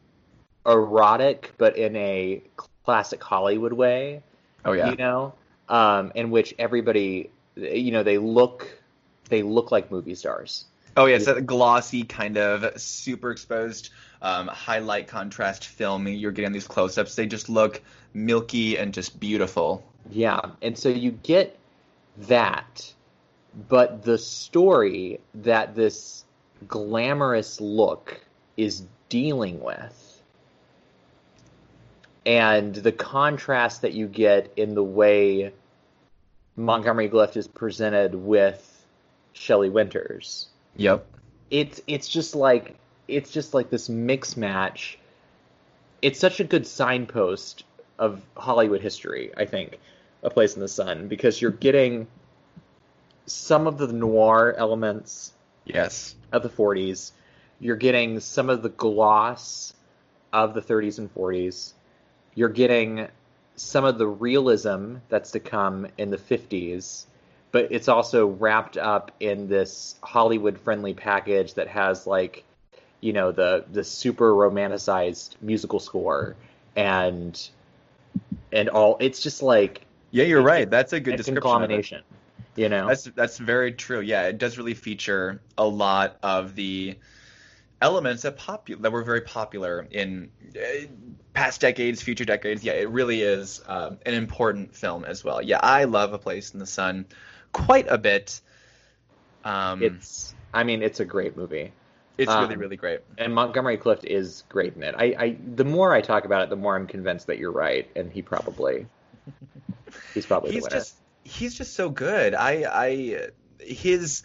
erotic, but in a classic Hollywood way Oh yeah. you know, um, in which everybody, you know, they look they look like movie stars. Oh yeah, it's that glossy kind of super exposed um, highlight contrast film. You're getting these close-ups. They just look milky and just beautiful. Yeah, and so you get that, but the story that this glamorous look is dealing with, and the contrast that you get in the way Montgomery Clift is presented with Shelley Winters. Yep. it's it's just like it's just like this mix match. It's such a good signpost of Hollywood history, I think, A Place in the Sun, because you're getting some of the noir elements Yes. of the 40s. You're getting some of the gloss of the 30s and 40s. You're getting some of the realism that's to come in the 50s, but it's also wrapped up in this Hollywood friendly package that has like, you know, the the super romanticized musical score and and all it's just like Yeah, you're right. That's a good a description. conglomeration. You know? That's that's very true. Yeah, it does really feature a lot of the elements that popu- that were very popular in uh, past decades, future decades. Yeah, it really is um, an important film as well. Yeah, I love A Place in the Sun quite a bit. Um, it's I mean, it's a great movie. It's really um, really great. and Montgomery Clift is great in it. I, I the more I talk about it, the more I'm convinced that you're right, and he probably he's probably He's the just he's just so good. I I his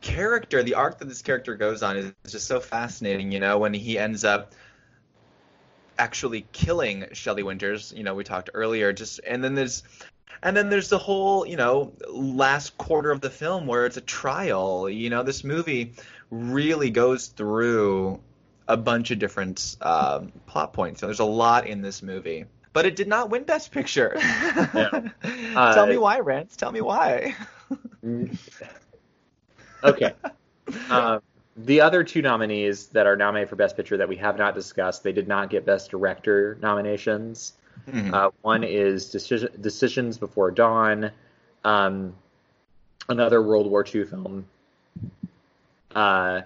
character, the arc that this character goes on is just so fascinating, you know, when he ends up actually killing Shelley Winters, you know, we talked earlier, just and then there's and then there's the whole, you know, last quarter of the film where it's a trial. You know, this movie really goes through a bunch of different um, plot points. So there's a lot in this movie. But it did not win Best Picture. Uh, Tell me why, Rance. Tell me why. Okay. Um, the other two nominees that are nominated for Best Picture that we have not discussed, they did not get Best Director nominations. Mhm. Uh, one is Decision, Decisions Before Dawn, um, another World War II film. Uh,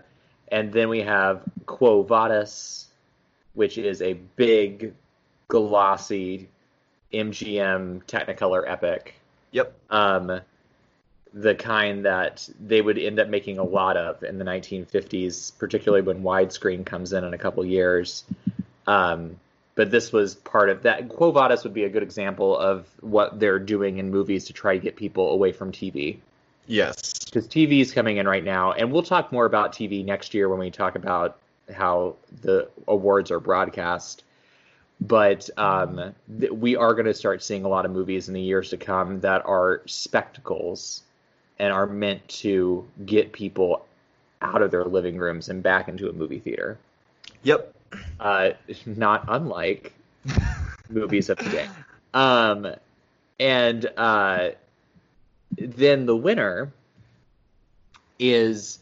and then we have Quo Vadis, which is a big, glossy MGM Technicolor epic. Yep. Um, the kind that they would end up making a lot of in the 1950s, particularly when widescreen comes in in a couple years. Um, but this was part of that. Quo Vadis would be a good example of what they're doing in movies to try to get people away from TV. Yes. Because TV is coming in right now, and we'll talk more about TV next year when we talk about how the awards are broadcast. But um, th- we are going to start seeing a lot of movies in the years to come that are spectacles and are meant to get people out of their living rooms and back into a movie theater. Yep. Uh, not unlike movies of today. Um, and uh, then the winner is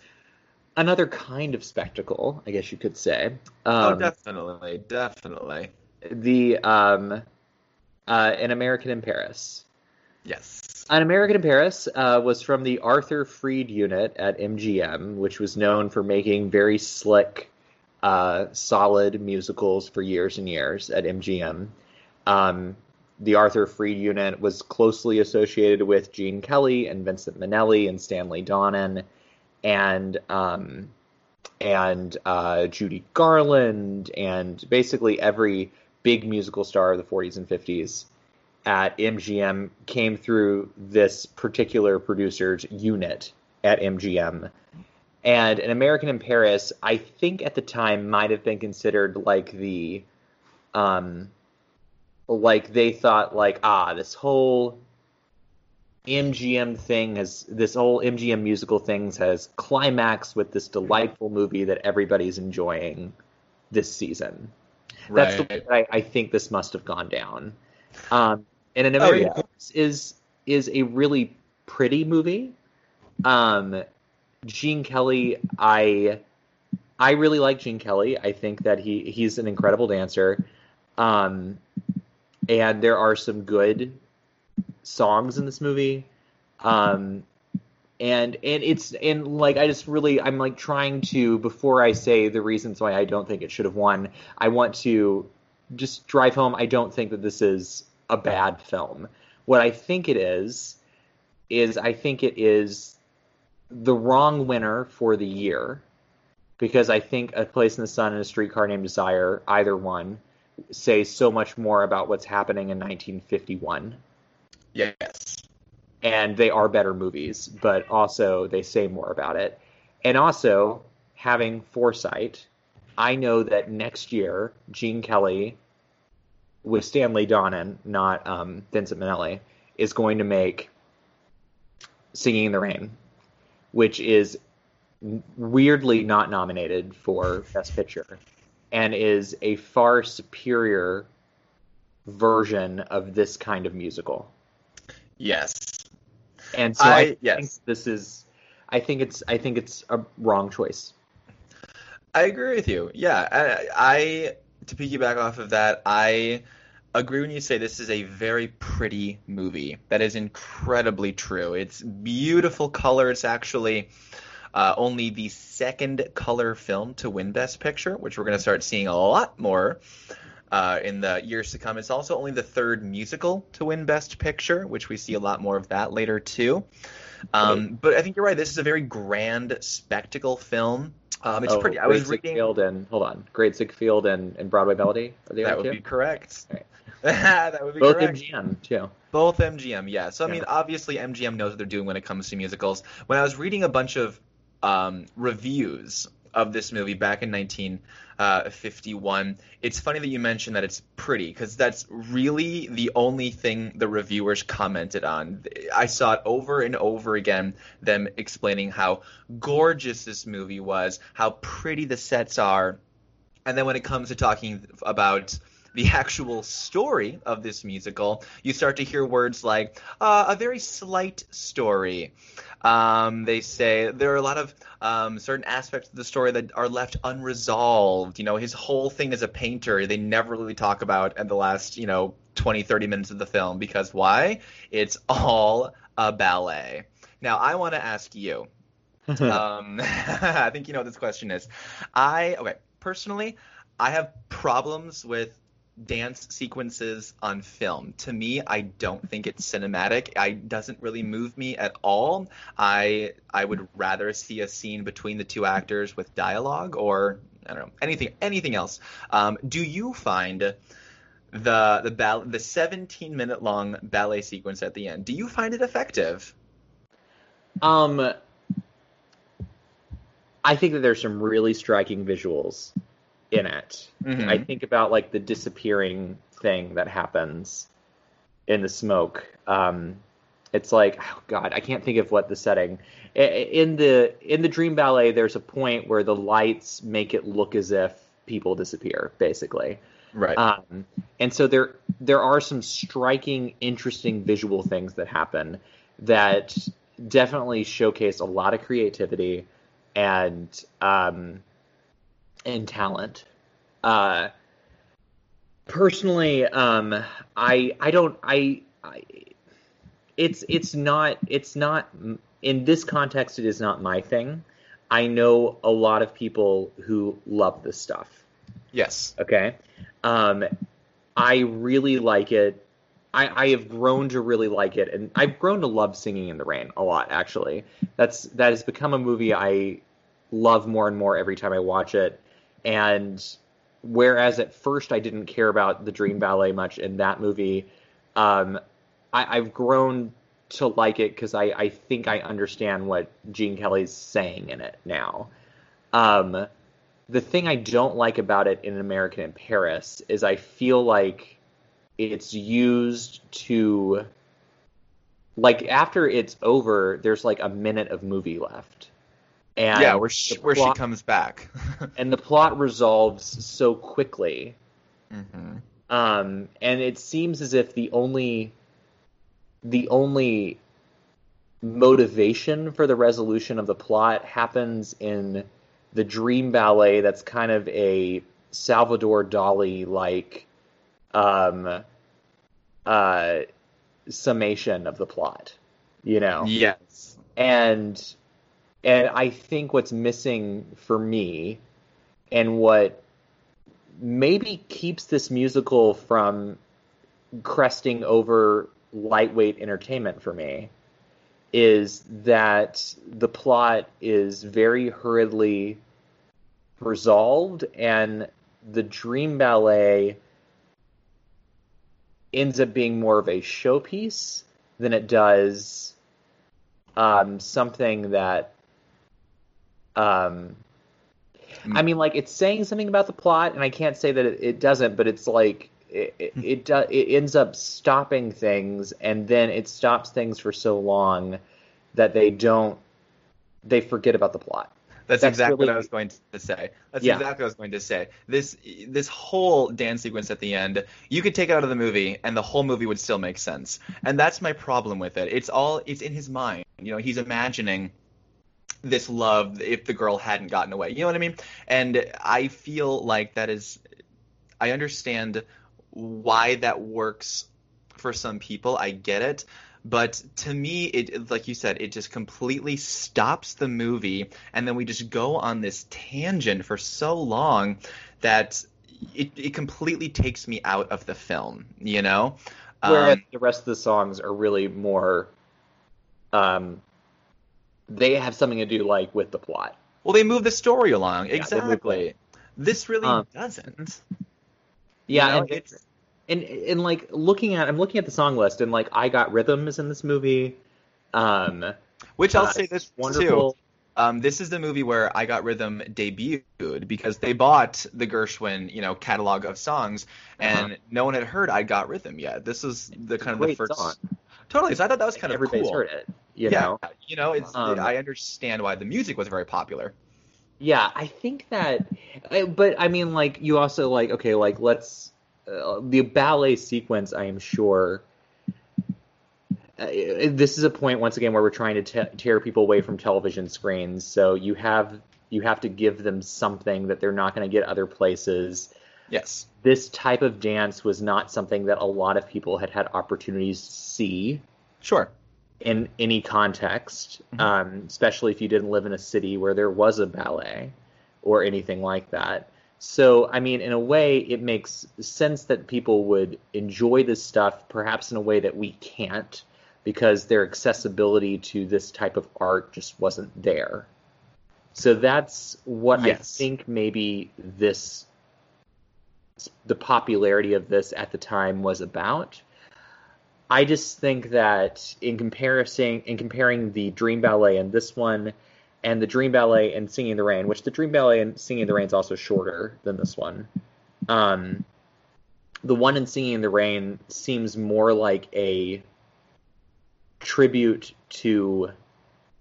another kind of spectacle, I guess you could say. oh, Um, definitely, definitely. the um, uh, An American in Paris. Yes. An American in Paris uh, was from the Arthur Freed unit at MGM, which was known for making very slick, uh, solid musicals for years and years at MGM. Um, the Arthur Freed unit was closely associated with Gene Kelly and Vincent Minnelli and Stanley Donen and um, and uh, Judy Garland and basically every big musical star of the 40s and 50s at MGM came through this particular producer's unit at MGM. And An American in Paris, I think at the time might have been considered like the um like they thought like ah this whole MGM thing has this whole MGM musical things has climaxed with this delightful movie that everybody's enjoying this season. That's the way that I, I think this must have gone down. Um, and an Oh, American yeah. Is is a really pretty movie. Um, Gene Kelly, I I really like Gene Kelly. I think that he he's an incredible dancer. Um, and there are some good songs in this movie. Um, and and it's and like I just really I'm like trying to before I say the reasons why I don't think it should have won. I want to just drive home. I don't think that this is a bad film. What I think it is is I think it is the wrong winner for the year because I think A Place in the Sun and A Streetcar Named Desire, either one, say so much more about what's happening in 1951 Yes. and they are better movies, but also they say more about it. And also, having foresight, I know that next year, Gene Kelly, with Stanley Donen, not um, Vincent Minnelli, is going to make Singing in the Rain, which is weirdly not nominated for Best Picture, and is a far superior version of this kind of musical. Yes. And so I- I, think yes. this is I think it's I think it's a wrong choice. I agree with you. Yeah, I, I to piggyback off of that, I agree when you say this is a very pretty movie. That is incredibly true. It's beautiful color. It's actually uh, only the second color film to win Best Picture, which we're going to start seeing a lot more uh, in the years to come. It's also only the third musical to win Best Picture, which we see a lot more of that later too. Um, but I think you're right. This is a very grand spectacle film. Um, it's Oh, pretty. I was Great reading. Ziegfeld and hold on, Great Ziegfeld and, and Broadway Melody. Are they That would too? be correct. Right. that would be Both correct. MGM too. Both MGM, yeah. So I Yeah. mean, obviously MGM knows what they're doing when it comes to musicals. When I was reading a bunch of um, reviews of this movie back in 1951, it's funny that you mentioned that it's pretty because that's really the only thing the reviewers commented on. I saw it over and over again, them explaining how gorgeous this movie was, how pretty the sets are, and then when it comes to talking about the actual story of this musical, you start to hear words like uh, a very slight story. Um, they say there are a lot of um, certain aspects of the story that are left unresolved. You know, his whole thing as a painter, they never really talk about in the last, you know, 20, 30 minutes of the film because why? It's all a ballet. Now, I want to ask you, um, I think you know what this question is. I okay personally, I have problems with dance sequences on film. To me, I don't think it's cinematic. I doesn't really move me at all. I I would rather see a scene between the two actors with dialogue or I don't know anything anything else. Um, do you find the the the 17 minute long ballet sequence at the end? Do you find it effective? Um, I think that there's some really striking visuals in it. Mhm. I think about like the disappearing thing that happens in the smoke. Um, it's like, oh God, I can't think of what the setting. In the in the Dream Ballet, there's a point where the lights make it look as if people disappear, basically. Right. Um, and so there there are some striking, interesting visual things that happen that definitely showcase a lot of creativity and um, and talent. Uh, personally, um, I I don't I, I it's it's not it's not in this context it is not my thing. I know a lot of people who love this stuff. yes. Okay. Um, I really like it. I, I have grown to really like it, and I've grown to love Singing in the Rain a lot. Actually, that's that has become a movie I love more and more every time I watch it. And whereas at first I didn't care about the Dream Ballet much in that movie, um, I, I've grown to like it because I, I think I understand what Gene Kelly's saying in it now. Um, the thing I don't like about it in American in Paris is I feel like it's used to like after it's over, there's like a minute of movie left. And yeah, where she, the where she comes back. and the plot resolves so quickly. hmm Um, and it seems as if the only the only motivation for the resolution of the plot happens in the dream ballet that's kind of a Salvador Dali like um uh summation of the plot you know Yes. and and I think what's missing for me and what maybe keeps this musical from cresting over lightweight entertainment for me is that the plot is very hurriedly resolved and the dream ballet ends up being more of a showpiece than it does um, something that um, I mean, like it's saying something about the plot, and I can't say that it, it doesn't, but it's like it it, it, do, it ends up stopping things, and then it stops things for so long that they don't they forget about the plot. That's, That's exactly really- what I was going to say. That's Yeah. exactly what I was going to say. This this whole dance sequence at the end, you could take it out of the movie and the whole movie would still make sense. And that's my problem with it. It's all it's in his mind. You know, he's imagining this love if the girl hadn't gotten away. You know what I mean? And I feel like that is I understand why that works for some people. I get it. But to me, it like you said, it just completely stops the movie, and then we just go on this tangent for so long that it, it completely takes me out of the film. You know, Whereas Um, the rest of the songs are really more um, they have something to do like with the plot. well, they move the story along move exactly. This really Um, doesn't. Yeah, You know, and it's and and like looking at I'm looking at the song list and like I Got Rhythm is in this movie. Um which I'll uh, say this too. wonderful. Um, this is the movie where I Got Rhythm debuted because they bought the Gershwin, you know, catalog of songs, and no one had heard I Got Rhythm yet. This is the kind of the first. song. Totally. So I thought that was kind of Everybody's cool. heard it, you yeah, know. you know, it's Um, I understand why the music was very popular. Yeah, I think that, but I mean, like you also like okay, like let's uh, the ballet sequence. I am sure uh, this is a point once again where we're trying to te- tear people away from television screens. So you have you have to give them something that they're not going to get other places. Yes. This type of dance was not something that a lot of people had had opportunities to see. Sure. in any context, Mhm. um, especially if you didn't live in a city where there was a ballet or anything like that. So, I mean, in a way, it makes sense that people would enjoy this stuff, perhaps in a way that we can't, because their accessibility to this type of art just wasn't there. So that's what Yes. I think maybe this, the popularity of this at the time was about. I just think that in comparison, in comparing the Dream Ballet and this one, and the Dream Ballet and Singing in the Rain, which the Dream Ballet and Singing in the Rain is also shorter than this one. Um, the one in Singing in the Rain seems more like a tribute to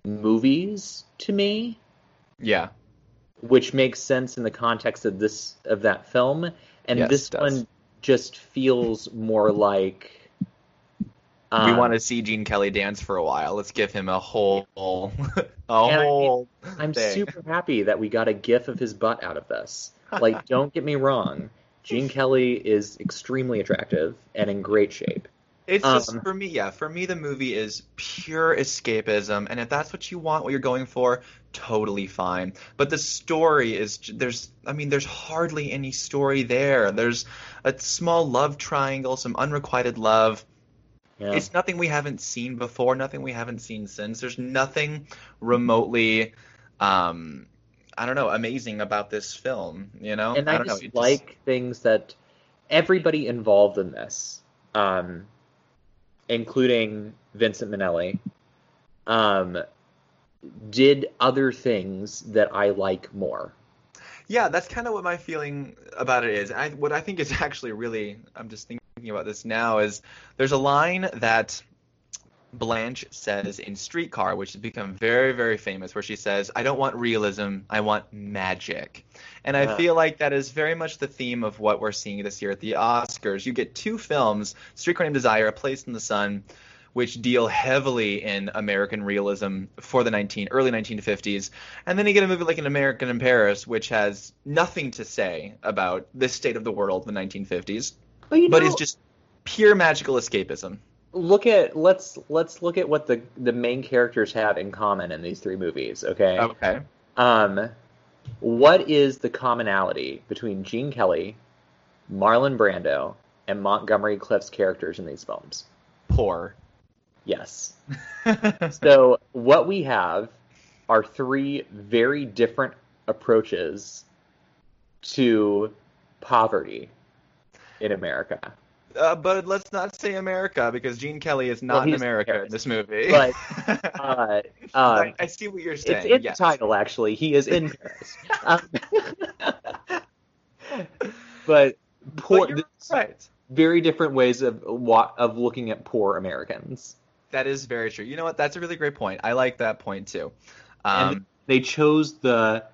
movies to me, Yeah. which makes sense in the context of this of that film. And Yes, this one just feels more like we um, want to see Gene Kelly dance for a while. Let's give him a whole, a I- whole. I'm thing. super happy that we got a gif of his butt out of this. Like, don't get me wrong, Gene Kelly is extremely attractive and in great shape. It's just Um, for me, yeah. For me, the movie is pure escapism, and if that's what you want, what you're going for, totally fine. But the story is there's, I mean, there's hardly any story there. There's a small love triangle, some unrequited love. Yeah. It's nothing we haven't seen before, nothing we haven't seen since. There's nothing remotely, um, I don't know, amazing about this film. You know, and I, don't just know. like things that everybody involved in this, um, including Vincent Minnelli, um, did other things that I like more. Yeah, that's kind of what my feeling about it is. I, what I think is actually really, I'm just thinking about this now, is there's a line that Blanche says in Streetcar, which has become very, very famous, where she says, I don't want realism, I want magic. And I Yeah. feel like that is very much the theme of what we're seeing this year at the Oscars. You get two films, Streetcar Named Desire, A Place in the Sun, which deal heavily in American realism for the 19 early 1950s, and then you get a movie like An American in Paris, which has nothing to say about the state of the world in the 1950s, But you but know, is just pure magical escapism. Look at let's let's look at what the the main characters have in common in these three movies. Okay. Okay. Um, what is the commonality between Gene Kelly, Marlon Brando, and Montgomery Clift's characters in these films? Poor. Yes. So what we have are three very different approaches to poverty in America. Uh, but let's not say America because Gene Kelly is Well, not in America Paris. in this movie. But, Uh, uh, I, I see what you're saying. it's in yes. the title, actually. He is in Paris. Um, but poor, But right. very different ways of of looking at poor Americans. That is very true. You know what? That's a really great point. I like that point too. Um, and they chose the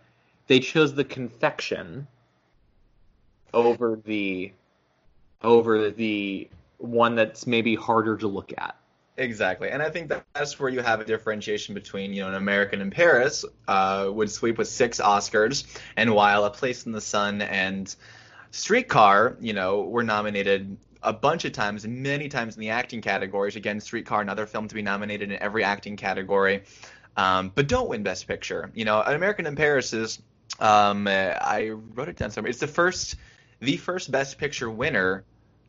they chose the confection over the over the one that's maybe harder to look at. Exactly, and I think that's where you have a differentiation between you know an American in Paris uh, would sweep with six Oscars, and while A Place in the Sun and Streetcar, you know, were nominated a bunch of times, many times in the acting categories. Again, Streetcar, another film to be nominated in every acting category, um, but don't win Best Picture. You know, An American in Paris is. Um, I wrote it down somewhere. It's the first, the first Best Picture winner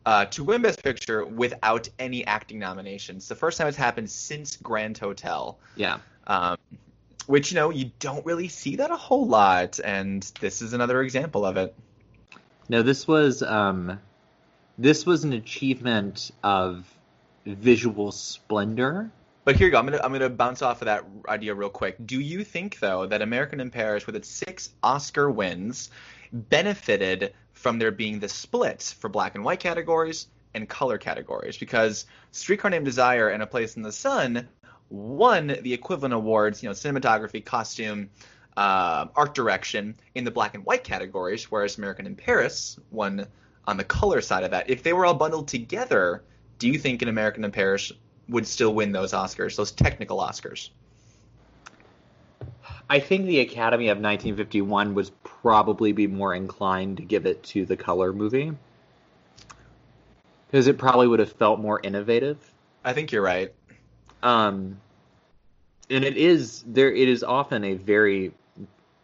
uh, to win Best Picture without any acting nominations. The first time it's happened since Grand Hotel, Yeah. um, which you know you don't really see that a whole lot, and this is another example of it. No, this was um this was an achievement of visual splendor. But here you go. I'm gonna I'm gonna bounce off of that idea real quick. Do you think though that American in Paris, with its six Oscar wins, benefited from there being the splits for black and white categories and color categories? Because Streetcar Named Desire and A Place in the Sun won the equivalent awards, you know, cinematography, costume, uh, art direction in the black and white categories, whereas American in Paris won on the color side of that. If they were all bundled together, do you think an American in Paris would still win those Oscars, those technical Oscars? I think the Academy of 1951 would probably be more inclined to give it to the color movie. Because it probably would have felt more innovative. I think you're right. Um, and it is there. It is often a very.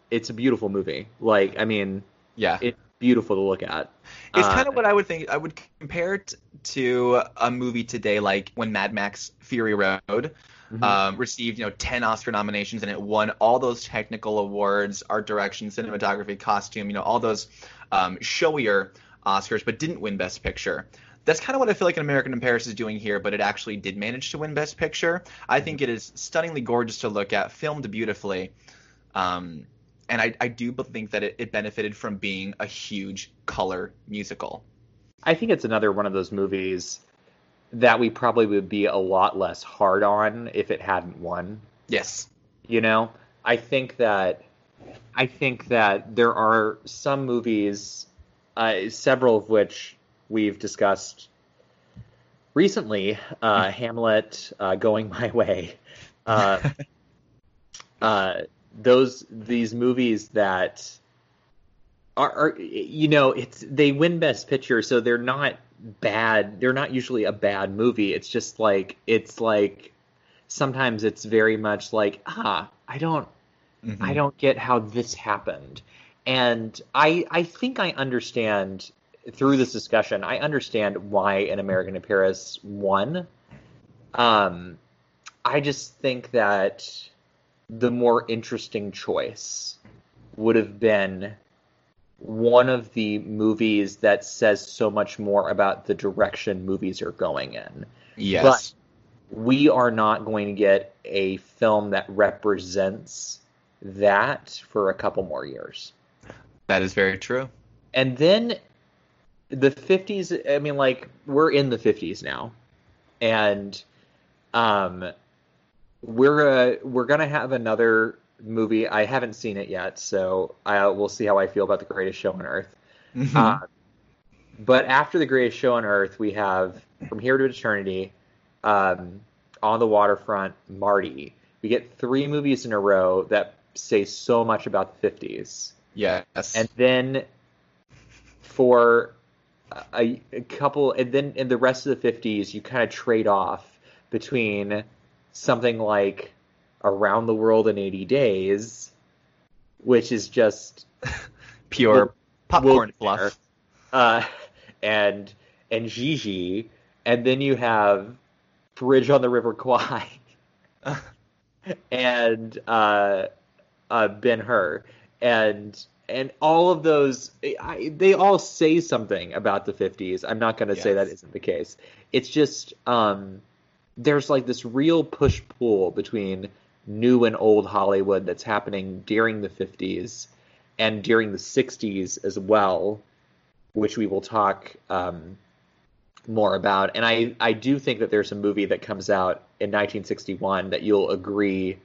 It's a beautiful movie. Like I mean, Yeah. it's beautiful to look at. It's Uh, kind of what I would think. I would compare it to a movie today, like when Mad Max Fury Road mhm. um, received, you know, 10 Oscar nominations and it won all those technical awards, art direction, cinematography, costume, you know, all those um, showier Oscars, but didn't win Best Picture. That's kind of what I feel like an American in Paris is doing here, but it actually did manage to win Best Picture. I think it is stunningly gorgeous to look at, filmed beautifully. Um, and I, I do think that it, it benefited from being a huge color musical. I think it's another one of those movies that we probably would be a lot less hard on if it hadn't won. Yes. You know, I think that I think that there are some movies, uh, several of which we've discussed recently. Uh, Hamlet, uh, Going My Way. Uh, uh, those these movies that are, are you know it's they win best picture so they're not bad they're not usually a bad movie. It's just like it's like sometimes it's very much like ah i don't Mhm. i don't get how this happened. And i i think i understand through this discussion i understand why an american in paris won. Um i just think that the more interesting choice would have been one of the movies that says so much more about the direction movies are going in. Yes. We are not going to get a film that represents that for a couple more years. that is very true. And then the 50s, I mean, like, we're in the 50s now. And um, we're uh, we're gonna have another movie. I haven't seen it yet, so I we'll see how I feel about the Greatest Show on Earth. Mhm. Uh, but after the Greatest Show on Earth, we have From Here to Eternity, um, On the Waterfront, Marty. We get three movies in a row that say so much about the 50s. yes. And then for a, a couple, and then in the rest of the 50s, you kind of trade off between something like Around the World in 80 Days, which is just pure popcorn fluff. uh, and and Gigi, and then you have Bridge on the River Kwai and uh, uh, Ben Hur, and and all of those, I, they all say something about the '50s. I'm not going to say that Yes. isn't the case. It's just um, there's like this real push pull between new and old Hollywood that's happening during the '50s and during the '60s as well, which we will talk um, more about. And I, I do think that there's a movie that comes out in 1961 that you'll agree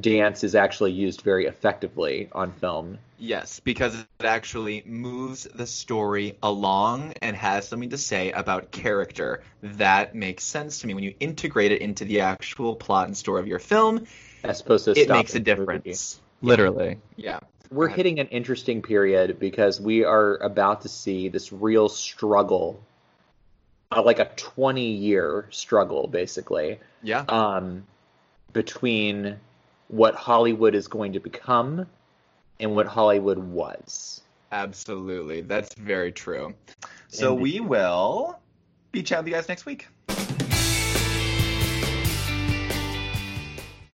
dance is actually used very effectively on film. Yes, because it actually moves the story along and has something to say about character. That makes sense to me. When you integrate it into the actual plot and story of your film, As opposed to it makes a the movie. difference. Literally. Yeah. We're hitting an interesting period because we are about to see this real struggle, uh, like a 20 year struggle, basically, Yeah. um, between what Hollywood is going to become and what Hollywood was. Absolutely. That's very true. So Indeed. we will be chatting with you guys next week.